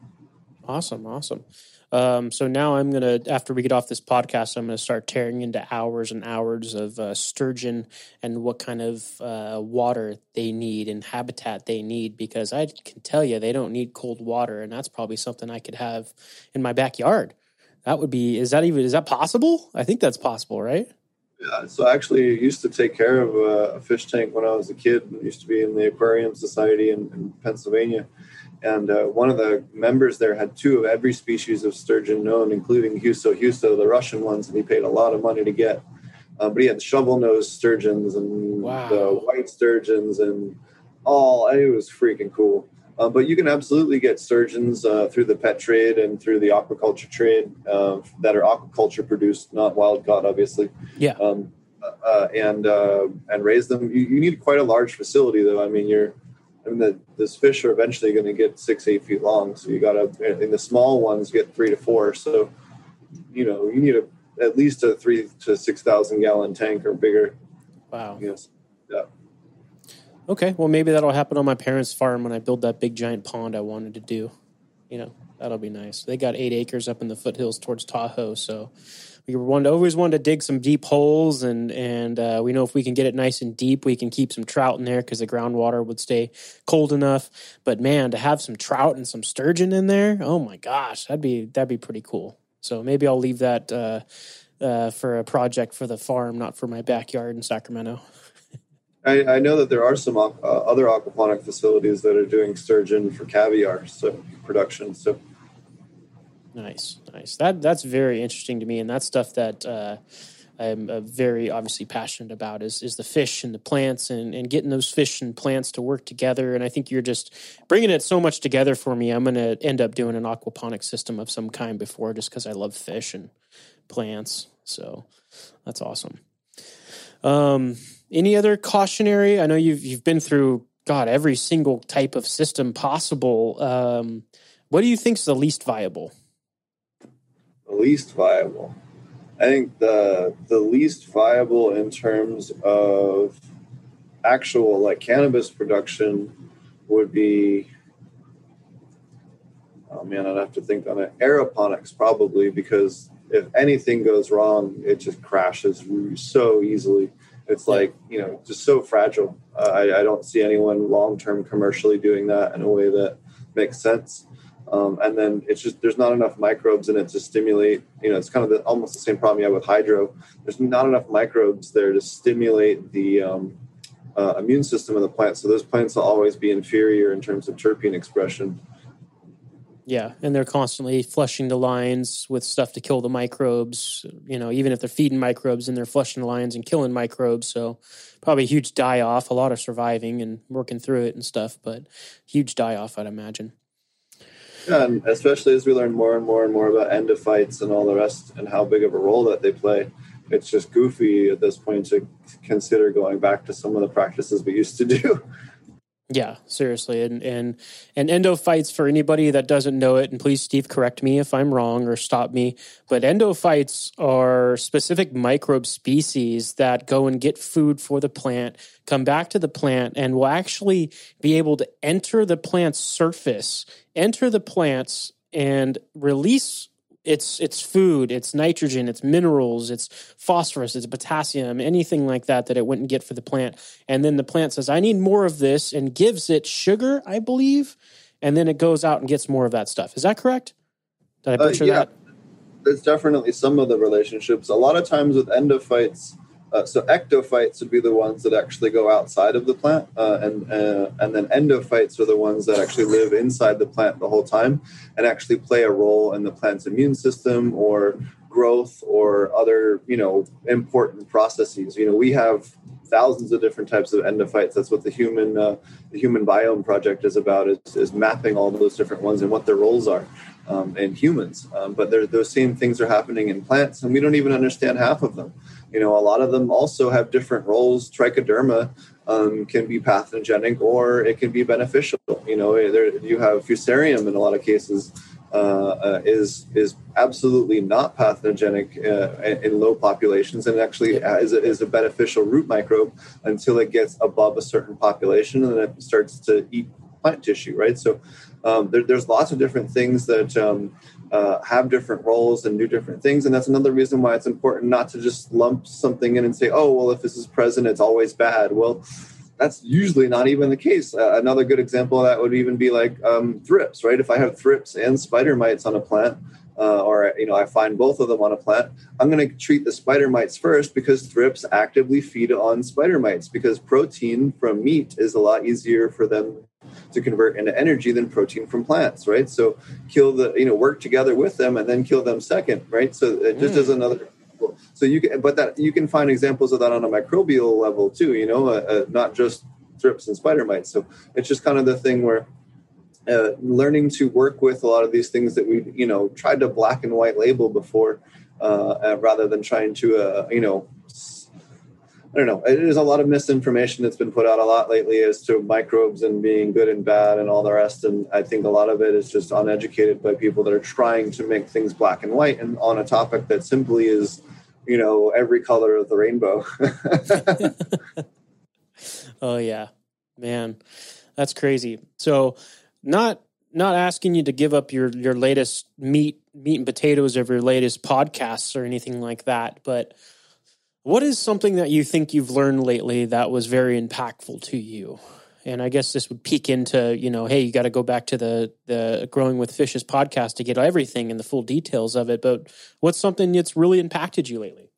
Awesome, awesome. Um, so now I'm gonna, after we get off this podcast, I'm gonna start tearing into hours and hours of uh, sturgeon and what kind of uh, water they need and habitat they need because I can tell you they don't need cold water, and that's probably something I could have in my backyard. That would be. Is that even? Is that possible? I think that's possible, right? Yeah, so I actually used to take care of a fish tank when I was a kid. Used to be in the Aquarium Society in, in Pennsylvania and uh, one of the members there had two of every species of sturgeon known, including Huso Huso, the Russian ones, and he paid a lot of money to get. Uh, but he had shovel-nosed sturgeons and wow. the white sturgeons and all. It was freaking cool. Uh, but you can absolutely get sturgeons uh, through the pet trade and through the aquaculture trade uh, that are aquaculture produced, not wild caught, obviously. Yeah. Um, uh, and and raise them. You, you, need quite a large facility, though. I mean, you're I mean, the, this fish are eventually going to get six, eight feet long. So you got to, in the small ones, get three to four. So, you know, you need a, at least a three to 6,000 gallon tank or bigger. Wow. Yes. Yeah. Okay. Well, maybe that'll happen on my parents' farm when I build that big giant pond I wanted to do. You know, that'll be nice. They got eight acres up in the foothills towards Tahoe, so we wanted always wanted to dig some deep holes, and and uh, we know if we can get it nice and deep, we can keep some trout in there because the groundwater would stay cold enough. But man, to have some trout and some sturgeon in there, oh my gosh, that'd be that'd be pretty cool. So maybe I'll leave that uh, uh, for a project for the farm, not for my backyard in Sacramento. I, I know that there are some uh, other aquaponic facilities that are doing sturgeon for caviar so production. So Nice, nice. That that's very interesting to me, and that's stuff that uh, I'm uh, very obviously passionate about is is the fish and the plants and and getting those fish and plants to work together. And I think you're just bringing it so much together for me. I'm going to end up doing an aquaponic system of some kind before, just because I love fish and plants. So that's awesome. Um, any other cautionary? I know you've you've been through God every single type of system possible. Um, what do you think is the least viable? The least viable. I think the the least viable in terms of actual like cannabis production would be oh man, I'd have to think on it. Aeroponics probably because if anything goes wrong, it just crashes so easily. It's like you know, just so fragile. Uh, I, I don't see anyone long term commercially doing that in a way that makes sense. Um, and then it's just there's not enough microbes in it to stimulate. You know, it's kind of the, almost the same problem you have with hydro. There's not enough microbes there to stimulate the um, uh, immune system of the plant. So those plants will always be inferior in terms of terpene expression. Yeah, and they're constantly flushing the lines with stuff to kill the microbes. You know, even if they're feeding microbes and they're flushing the lines and killing microbes. So probably a huge die off. A lot of surviving and working through it and stuff, but huge die off, I'd imagine. Yeah, and especially as we learn more and more and more about endophytes and all the rest and how big of a role that they play, it's just goofy at this point to consider going back to some of the practices we used to do. Yeah, seriously, and and and Endophytes for anybody that doesn't know it, and please, Steve, correct me if I'm wrong or stop me. But endophytes are specific microbe species that go and get food for the plant, come back to the plant, and will actually be able to enter the plant's surface, enter the plants, and release it's it's food, it's nitrogen, it's minerals, it's phosphorus, it's potassium, anything like that that it wouldn't get for the plant. And then the plant says, "I need more of this," and gives it sugar, I believe, and then it goes out and gets more of that stuff. Is that correct? Did I picture uh, yeah. that? There's definitely some of the relationships. A lot of times with endophytes, uh, so ectophytes would be the ones that actually go outside of the plant, uh, and uh, and then endophytes are the ones that actually live inside the plant the whole time and actually play a role in the plant's immune system or growth or other you know important processes. You know, we have thousands of different types of endophytes. That's what the human uh, the human biome project is about is, is mapping all those different ones and what their roles are um, in humans. Um, but those same things are happening in plants, and we don't even understand half of them. You know, a lot of them also have different roles. Trichoderma um, can be pathogenic or it can be beneficial. You know, there, you have fusarium in a lot of cases. Uh, uh, is is absolutely not pathogenic uh, in low populations and actually is a, is a beneficial root microbe until it gets above a certain population and then it starts to eat plant tissue, right? So um, there, there's lots of different things that um, uh, have different roles and do different things. And that's another reason why it's important not to just lump something in and say, oh, well, if this is present, it's always bad. Well, that's usually not even the case. Uh, another good example of that would even be like um, thrips, right? If I have thrips and spider mites on a plant, uh, or you know, I find both of them on a plant, I'm going to treat the spider mites first because thrips actively feed on spider mites because protein from meat is a lot easier for them to convert into energy than protein from plants, right? So kill the, you know, work together with them and then kill them second, right? So it just mm. as another. So you can, but that you can find examples of that on a microbial level too, you know, uh, uh, not just thrips and spider mites. So it's just kind of the thing where uh, learning to work with a lot of these things that we, you know, tried to black and white label before, uh, uh rather than trying to, uh, you know, I don't know. There's a lot of misinformation that's been put out a lot lately as to microbes and being good and bad and all the rest. And I think a lot of it is just uneducated by people that are trying to make things black and white and on a topic that simply is, you know, every color of the rainbow. oh yeah, Man, that's crazy. So, not not asking you to give up your your latest meat meat and potatoes of your latest podcasts or anything like that, but what is something that you think you've learned lately that was very impactful to you? And I guess this would peek into, you know, hey, you got to go back to the the Growing with Fishes podcast to get everything and the full details of it. But what's something that's really impacted you lately?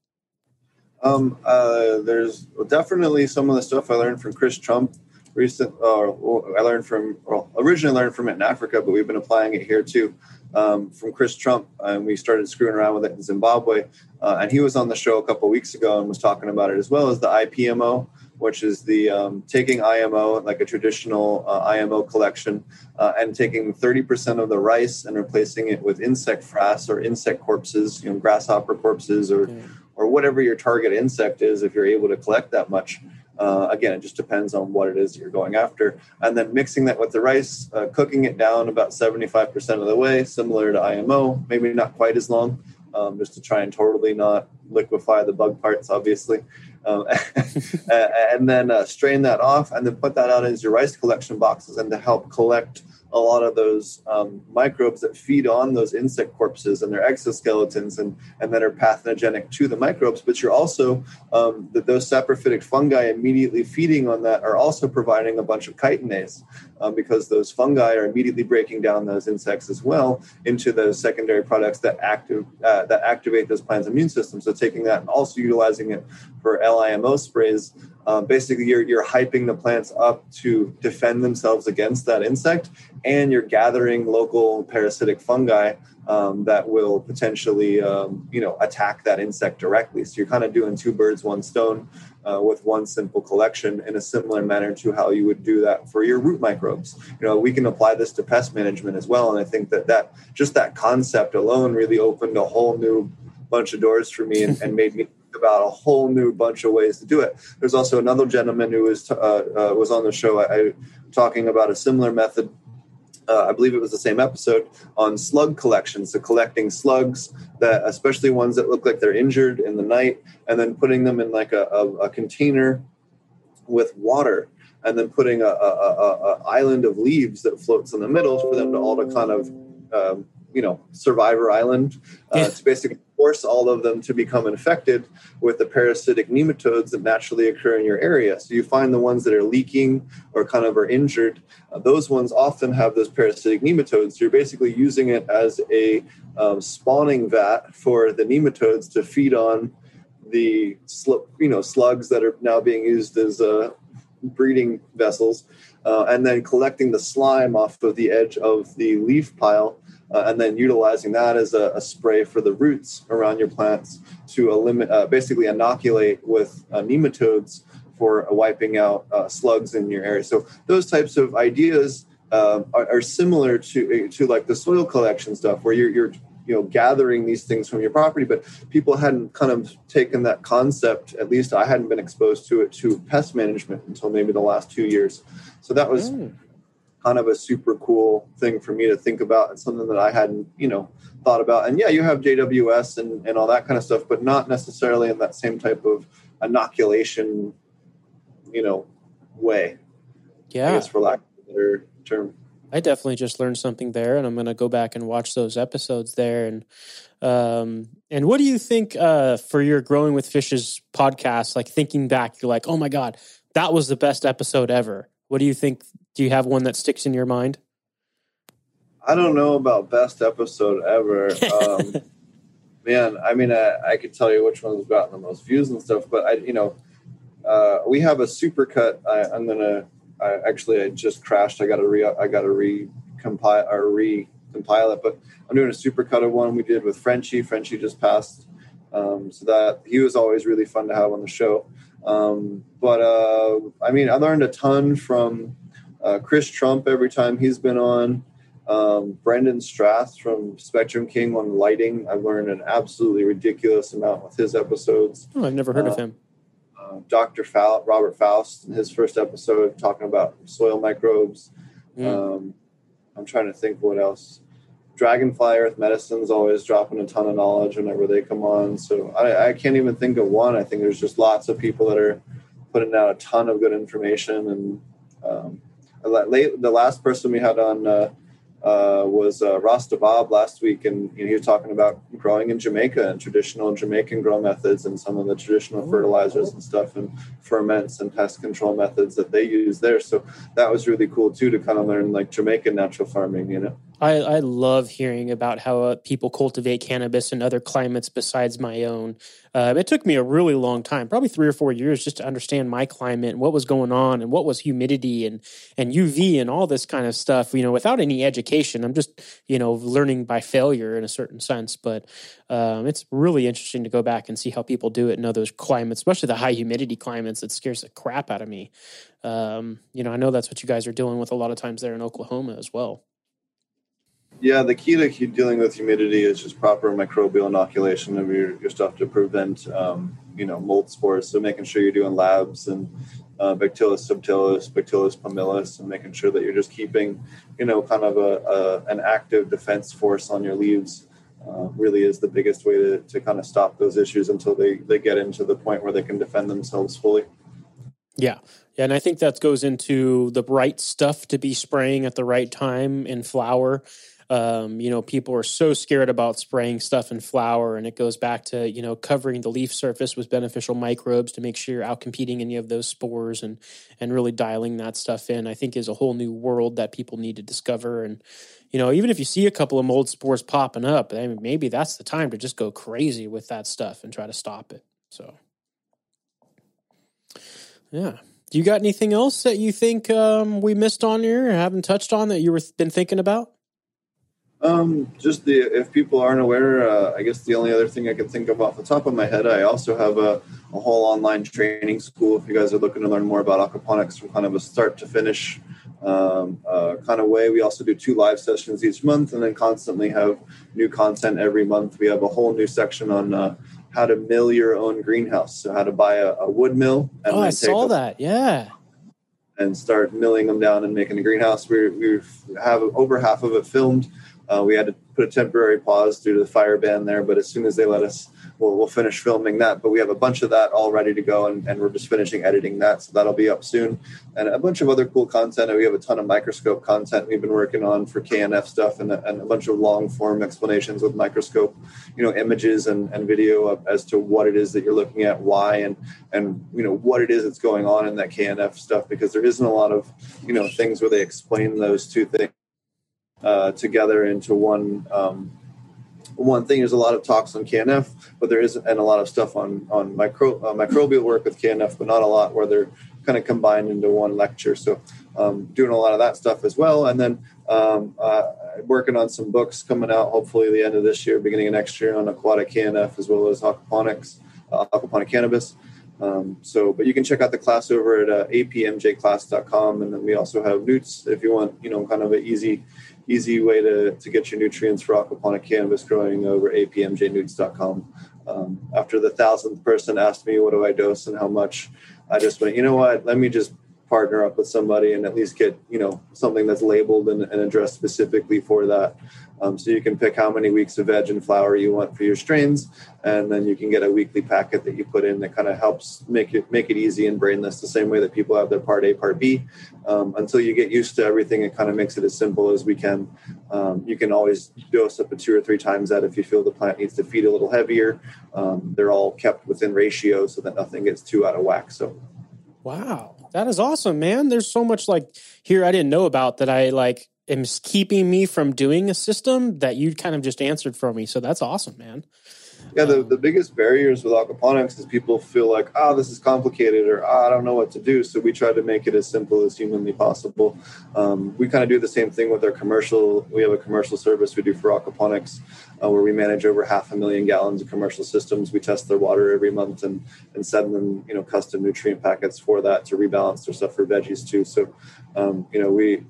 Um, uh, there's definitely some of the stuff I learned from Chris Trump recent. Uh, I learned from, well, originally learned from it in Africa, but we've been applying it here too. Um, from Chris Trump, and we started screwing around with it in Zimbabwe. Uh, and he was on the show a couple weeks ago and was talking about it as well as the IPMO, which is the um, taking IMO, like a traditional uh, IMO collection, uh, and taking 30% of the rice and replacing it with insect frass or insect corpses, you know, grasshopper corpses or, mm. or whatever your target insect is, if you're able to collect that much. Uh, again, it just depends on what it is you're going after. And then mixing that with the rice, uh, cooking it down about 75% of the way, similar to IMO, maybe not quite as long, um, just to try and totally not liquefy the bug parts, obviously. Um, and then uh, strain that off and then put that out as your rice collection boxes and to help collect a lot of those um, microbes that feed on those insect corpses and their exoskeletons and, and that are pathogenic to the microbes. But you're also, um, that those saprophytic fungi immediately feeding on that are also providing a bunch of chitinase um, because those fungi are immediately breaking down those insects as well into those secondary products that, active, uh, that activate those plants' immune system. So taking that and also utilizing it for LIMO sprays um, basically you're, you're hyping the plants up to defend themselves against that insect and you're gathering local parasitic fungi um, that will potentially um, you know attack that insect directly. So you're kind of doing two birds one stone uh, with one simple collection in a similar manner to how you would do that for your root microbes. You know we can apply this to pest management as well and i think that that just that concept alone really opened a whole new bunch of doors for me and, and made me about a whole new bunch of ways to do it. There's also another gentleman who was uh, uh, was on the show I, I, talking about a similar method. Uh, I believe it was the same episode on slug collection. So collecting slugs that, especially ones that look like they're injured in the night, and then putting them in like a, a, a container with water, and then putting a, a, island of leaves that floats in the middle for them to all to kind of um, you know survivor island uh, yeah. to basically force all of them to become infected with the parasitic nematodes that naturally occur in your area. So you find the ones that are leaking or kind of are injured uh, those ones often have those parasitic nematodes. You're basically using it as a um, spawning vat for the nematodes to feed on the sl- you know slugs that are now being used as uh, breeding vessels uh, and then collecting the slime off of the edge of the leaf pile uh, and then utilizing that as a, a, spray for the roots around your plants to eliminate, uh, basically inoculate with uh, nematodes for wiping out uh, slugs in your area. So those types of ideas uh, are, are, similar to to like the soil collection stuff, where you're, you're you know gathering these things from your property but people hadn't kind of taken that concept at least i hadn't been exposed to it to pest management until maybe the last two years so that was mm kind of a super cool thing for me to think about and something that I hadn't, you know, thought about. And yeah, you have JWS and, and all that kind of stuff, but not necessarily in that same type of inoculation, you know, way. Yeah. I guess for lack of a better term. I definitely just learned something there, and I'm going to go back and watch those episodes there. And um, and what do you think uh, for your Growing with Fishes podcast? Like thinking back, you're like, oh my god, that was the best episode ever. What do you think do you have one that sticks in your mind? I don't know about best episode ever. Um, man, I mean, I, I, could tell you which one's gotten the most views and stuff, but I, you know, uh, we have a supercut. I, am gonna. I, actually, I just crashed. I got to re. I got to recompile or recompile it, but I'm doing a supercut of one we did with Frenchie. Frenchie just passed, um, so that he was always really fun to have on the show. Um, but uh, I mean, I learned a ton from uh, Chris Trump every time he's been on. Um, Brendan Strath from Spectrum King on lighting. I've learned an absolutely ridiculous amount with his episodes. Oh, I've never heard uh, of him. Uh, Dr. Faust, Robert Faust, in his first episode, talking about soil microbes. Mm. Um, I'm trying to think what else. Dragonfly Earth Medicine's always dropping a ton of knowledge whenever they come on. So I, I can't even think of one. I think there's just lots of people that are putting out a ton of good information and Um, the last person we had on uh, uh, was uh, Rasta Bob last week, and you know, he was talking about growing in Jamaica and traditional Jamaican grow methods and some of the traditional fertilizers and stuff and ferments and pest control methods that they use there. So that was really cool too to kind of learn like Jamaican natural farming, you know. I, I love hearing about how uh, people cultivate cannabis in other climates besides my own. Uh, it took me a really long time, probably three or four years, just to understand my climate and what was going on and what was humidity and and UV and all this kind of stuff. You know, without any education, I'm just you know learning by failure in a certain sense. But um, it's really interesting to go back and see how people do it in other climates, especially the high humidity climates. It scares the crap out of me. Um, you know, I know that's what you guys are dealing with a lot of times there in Oklahoma as well. Yeah, the key to dealing with humidity is just proper microbial inoculation of your, your stuff to prevent, um, you know, mold spores. So making sure you're doing labs and uh, Bacillus subtilis, Bacillus pumilus, and making sure that you're just keeping, you know, kind of a, a an active defense force on your leaves. Uh, really is the biggest way to, to kind of stop those issues until they, they get into the point where they can defend themselves fully. Yeah. Yeah, and I think that goes into the right stuff to be spraying at the right time in flower um, you know, people are so scared about spraying stuff in flower, and it goes back to you know covering the leaf surface with beneficial microbes to make sure you're outcompeting any of those spores and and really dialing that stuff in. I think is a whole new world that people need to discover. And you know, even if you see a couple of mold spores popping up, I mean, maybe that's the time to just go crazy with that stuff and try to stop it. So, yeah. Do you got anything else that you think um, we missed on here or haven't touched on that you were been thinking about? Um, just the if people aren't aware, uh, I guess the only other thing I can think of off the top of my head, I also have a, a whole online training school. If you guys are looking to learn more about aquaponics from kind of a start to finish um, uh, kind of way, we also do two live sessions each month, and then constantly have new content every month. We have a whole new section on uh, how to mill your own greenhouse, so how to buy a, a wood mill. And oh, I saw a, that. Yeah and start milling them down and making a greenhouse. We we have over half of it filmed. Uh, we had to put a temporary pause due to the fire ban there, but as soon as they let us, we'll, we'll finish filming that. But we have a bunch of that all ready to go, and, and we're just finishing editing that, so that'll be up soon. And a bunch of other cool content. We have a ton of microscope content we've been working on for KNF stuff, and a, and a bunch of long form explanations with microscope, you know, images and, and video as to what it is that you're looking at, why, and and you know what it is that's going on in that KNF stuff, because there isn't a lot of you know things where they explain those two things uh, together into one um, one thing. There's a lot of talks on KNF, but there is and a lot of stuff on on micro uh, microbial work with KNF, but not a lot where they're kind of combined into one lecture. So um, doing a lot of that stuff as well, and then um, uh, working on some books coming out hopefully the end of this year, beginning of next year on aquatic KNF as well as aquaponics, uh, aquaponic cannabis. Um, so, but you can check out the class over at uh, apmjclass.com, and then we also have nutes if you want, you know, kind of an easy easy way to, to get your nutrients for aquaponic cannabis growing over apmjnutes.com. Um, after the thousandth person asked me, what do I dose and how much, I just went, you know what, let me just partner up with somebody and at least get you know something that's labeled and, and addressed specifically for that um, so you can pick how many weeks of veg and flower you want for your strains and then you can get a weekly packet that you put in that kind of helps make it make it easy and brainless the same way that people have their part a part b. Um, until you get used to everything it kind of makes it as simple as we can. Um, you can always dose up to two or three times that if you feel the plant needs to feed a little heavier. Um, they're all kept within ratio so that nothing gets too out of whack so. Wow. That is awesome, man. There's so much like here I didn't know about that I like am keeping me from doing a system that you kind of just answered for me. So that's awesome, man. Yeah, the, the biggest barriers with aquaponics is people feel like, oh, this is complicated or oh, I don't know what to do. So we try to make it as simple as humanly possible. Um, we kind of do the same thing with our commercial. We have a commercial service we do for aquaponics uh, where we manage over half a million gallons of commercial systems. We test their water every month and, and send them, you know, custom nutrient packets for that to rebalance their stuff for veggies too. So, um, you know, we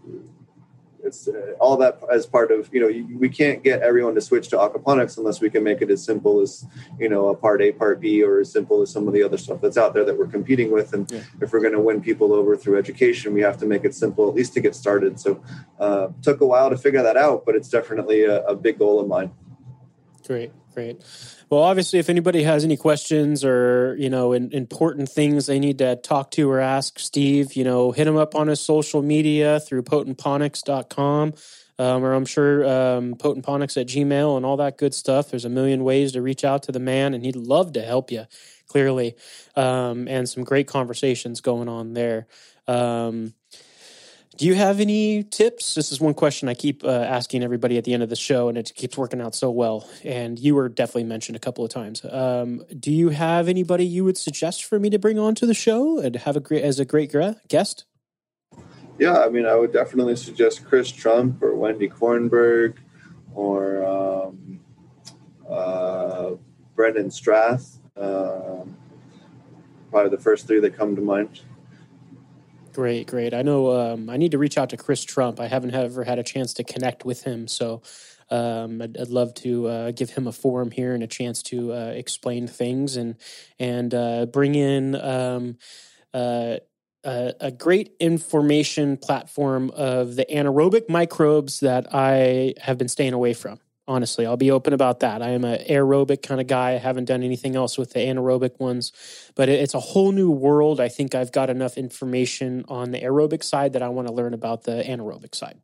it's uh, all that as part of you know we can't get everyone to switch to aquaponics unless we can make it as simple as you know a part A, part B, or as simple as some of the other stuff that's out there that we're competing with. And yeah. if we're going to win people over through education, we have to make it simple at least to get started. So uh, took a while to figure that out, but it's definitely a, a big goal of mine. Great. Great. Well, obviously, if anybody has any questions or you know in, important things they need to talk to or ask Steve, you know, hit him up on his social media through potentponics.com. Um, or I'm sure um, potentponics at Gmail and all that good stuff. There's a million ways to reach out to the man, and he'd love to help you, clearly. Um, and some great conversations going on there. Um, do you have any tips? This is one question I keep uh, asking everybody at the end of the show, and it keeps working out so well. And you were definitely mentioned a couple of times. Um, do you have anybody you would suggest for me to bring on to the show and have a great as a great guest? Yeah, I mean, I would definitely suggest Chris Trump or Wendy Kornberg or um, uh, Brendan Strath. Um, probably the first three that come to mind. Great, great. I know um, I need to reach out to Chris Trump. I haven't ever had a chance to connect with him, so um, I'd, I'd, love to uh, give him a forum here and a chance to uh, explain things and and uh, bring in um, uh, a, a, great information platform of the anaerobic microbes that I have been staying away from honestly. I'll be open about that. I am an aerobic kind of guy. I haven't done anything else with the anaerobic ones, but it's a whole new world. I think I've got enough information on the aerobic side that I want to learn about the anaerobic side.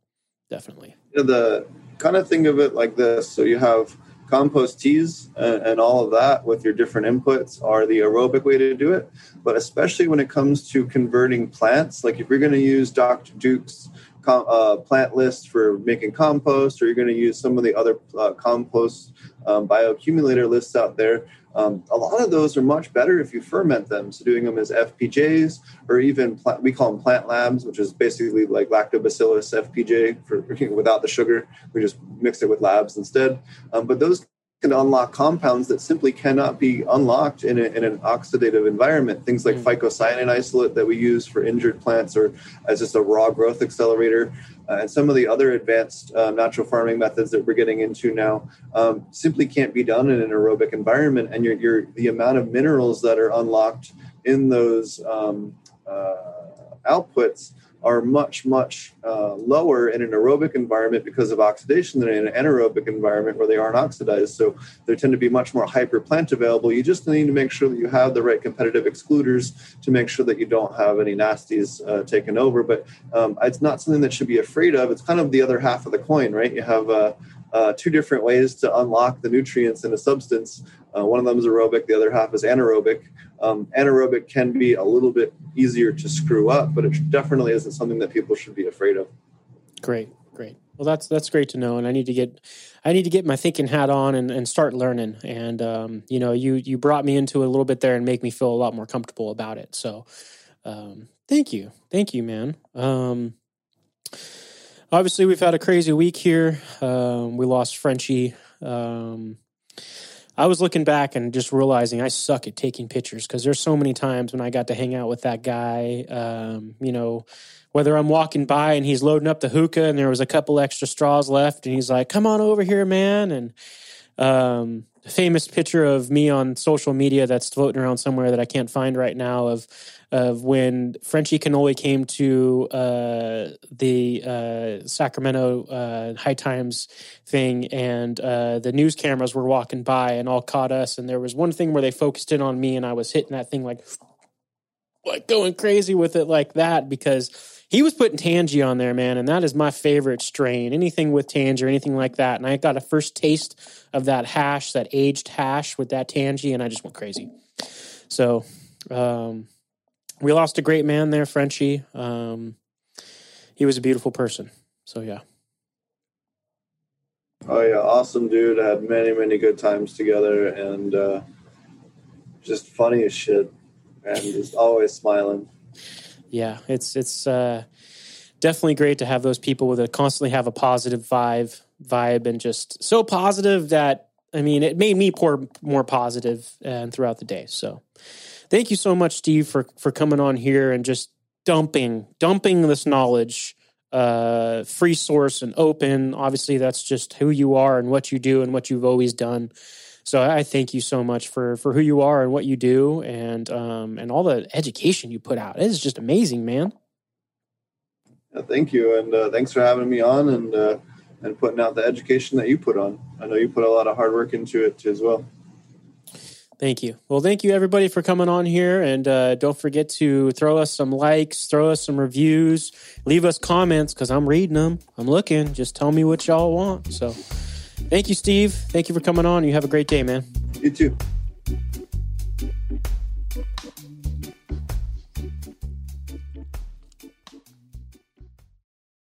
Definitely. Yeah, the kind of think of it like this. So you have compost teas and, and, all of that with your different inputs are the aerobic way to do it. But especially when it comes to converting plants, like if you're going to use Dr. Duke's com- uh, plant list for making compost, or you're going to use some of the other uh, compost um, bioaccumulator lists out there. Um, a lot of those are much better if you ferment them. So doing them as FPJs, or even plant, we call them plant labs, which is basically like lactobacillus FPJ for without the sugar. We just mix it with labs instead. Um, but those can unlock compounds that simply cannot be unlocked in, a, in an oxidative environment. Things like mm. phycocyanin isolate that we use for injured plants or as just a raw growth accelerator. Uh, and some of the other advanced uh, natural farming methods that we're getting into now um, simply can't be done in an aerobic environment. And you're, you're, the amount of minerals that are unlocked in those um, uh, outputs are much much uh, lower in an aerobic environment because of oxidation than in an anaerobic environment where they aren't oxidized. So they tend to be much more hyper plant available. You just need to make sure that you have the right competitive excluders to make sure that you don't have any nasties uh, taken over. But um, it's not something that should be afraid of. It's kind of the other half of the coin right? You have uh, uh, two different ways to unlock the nutrients in a substance. Uh, one of them is aerobic, the other half is anaerobic. Um, anaerobic can be a little bit easier to screw up, but it definitely isn't something that people should be afraid of. Great, great. Well, that's that's great to know, and I need to get I need to get my thinking hat on and, and start learning. And um, you know, you you brought me into it a little bit there and make me feel a lot more comfortable about it. So, um, thank you, thank you, man. Um, obviously we've had a crazy week here. Um, we lost Frenchy. Um, I was looking back and just realizing I suck at taking pictures because there's so many times when I got to hang out with that guy. Um, you know, whether I'm walking by and he's loading up the hookah and there was a couple extra straws left, and he's like, "Come on over here, man," and um, famous picture of me on social media that's floating around somewhere that I can't find right now of of when Frenchy Cannoli came to uh, the uh, Sacramento uh, High Times thing, and uh, the news cameras were walking by and all caught us. And there was one thing where they focused in on me, and I was hitting that thing like, like going crazy with it like that because he was putting Tangie on there, man, and that is my favorite strain. Anything with Tangie or anything like that, and I got a first taste of that hash, that aged hash with that Tangie, and I just went crazy. So. Um, we lost a great man there, Frenchy. Um, he was a beautiful person. So yeah. Oh yeah, awesome dude. I had many many good times together, and uh, just funny as shit, and just always smiling. Yeah, it's it's uh, definitely great to have those people a constantly have a positive vibe, vibe, and just so positive that I mean, it made me pour more positive and uh, throughout the day. So thank you so much, Steve, for for coming on here and just dumping dumping this knowledge uh free source and open obviously that's just who you are and what you do and what you've always done so i thank you so much for for who you are and what you do and um and all the education you put out it is just amazing man yeah, thank you and uh, thanks for having me on and uh and putting out the education that you put on. I know you put a lot of hard work into it as well. Thank you. Well, thank you everybody for coming on here, and uh, don't forget to throw us some likes, throw us some reviews, leave us comments because I'm reading them. I'm looking. Just tell me what y'all want. So, Thank you, Steve. Thank you for coming on. You have a great day, man. You too.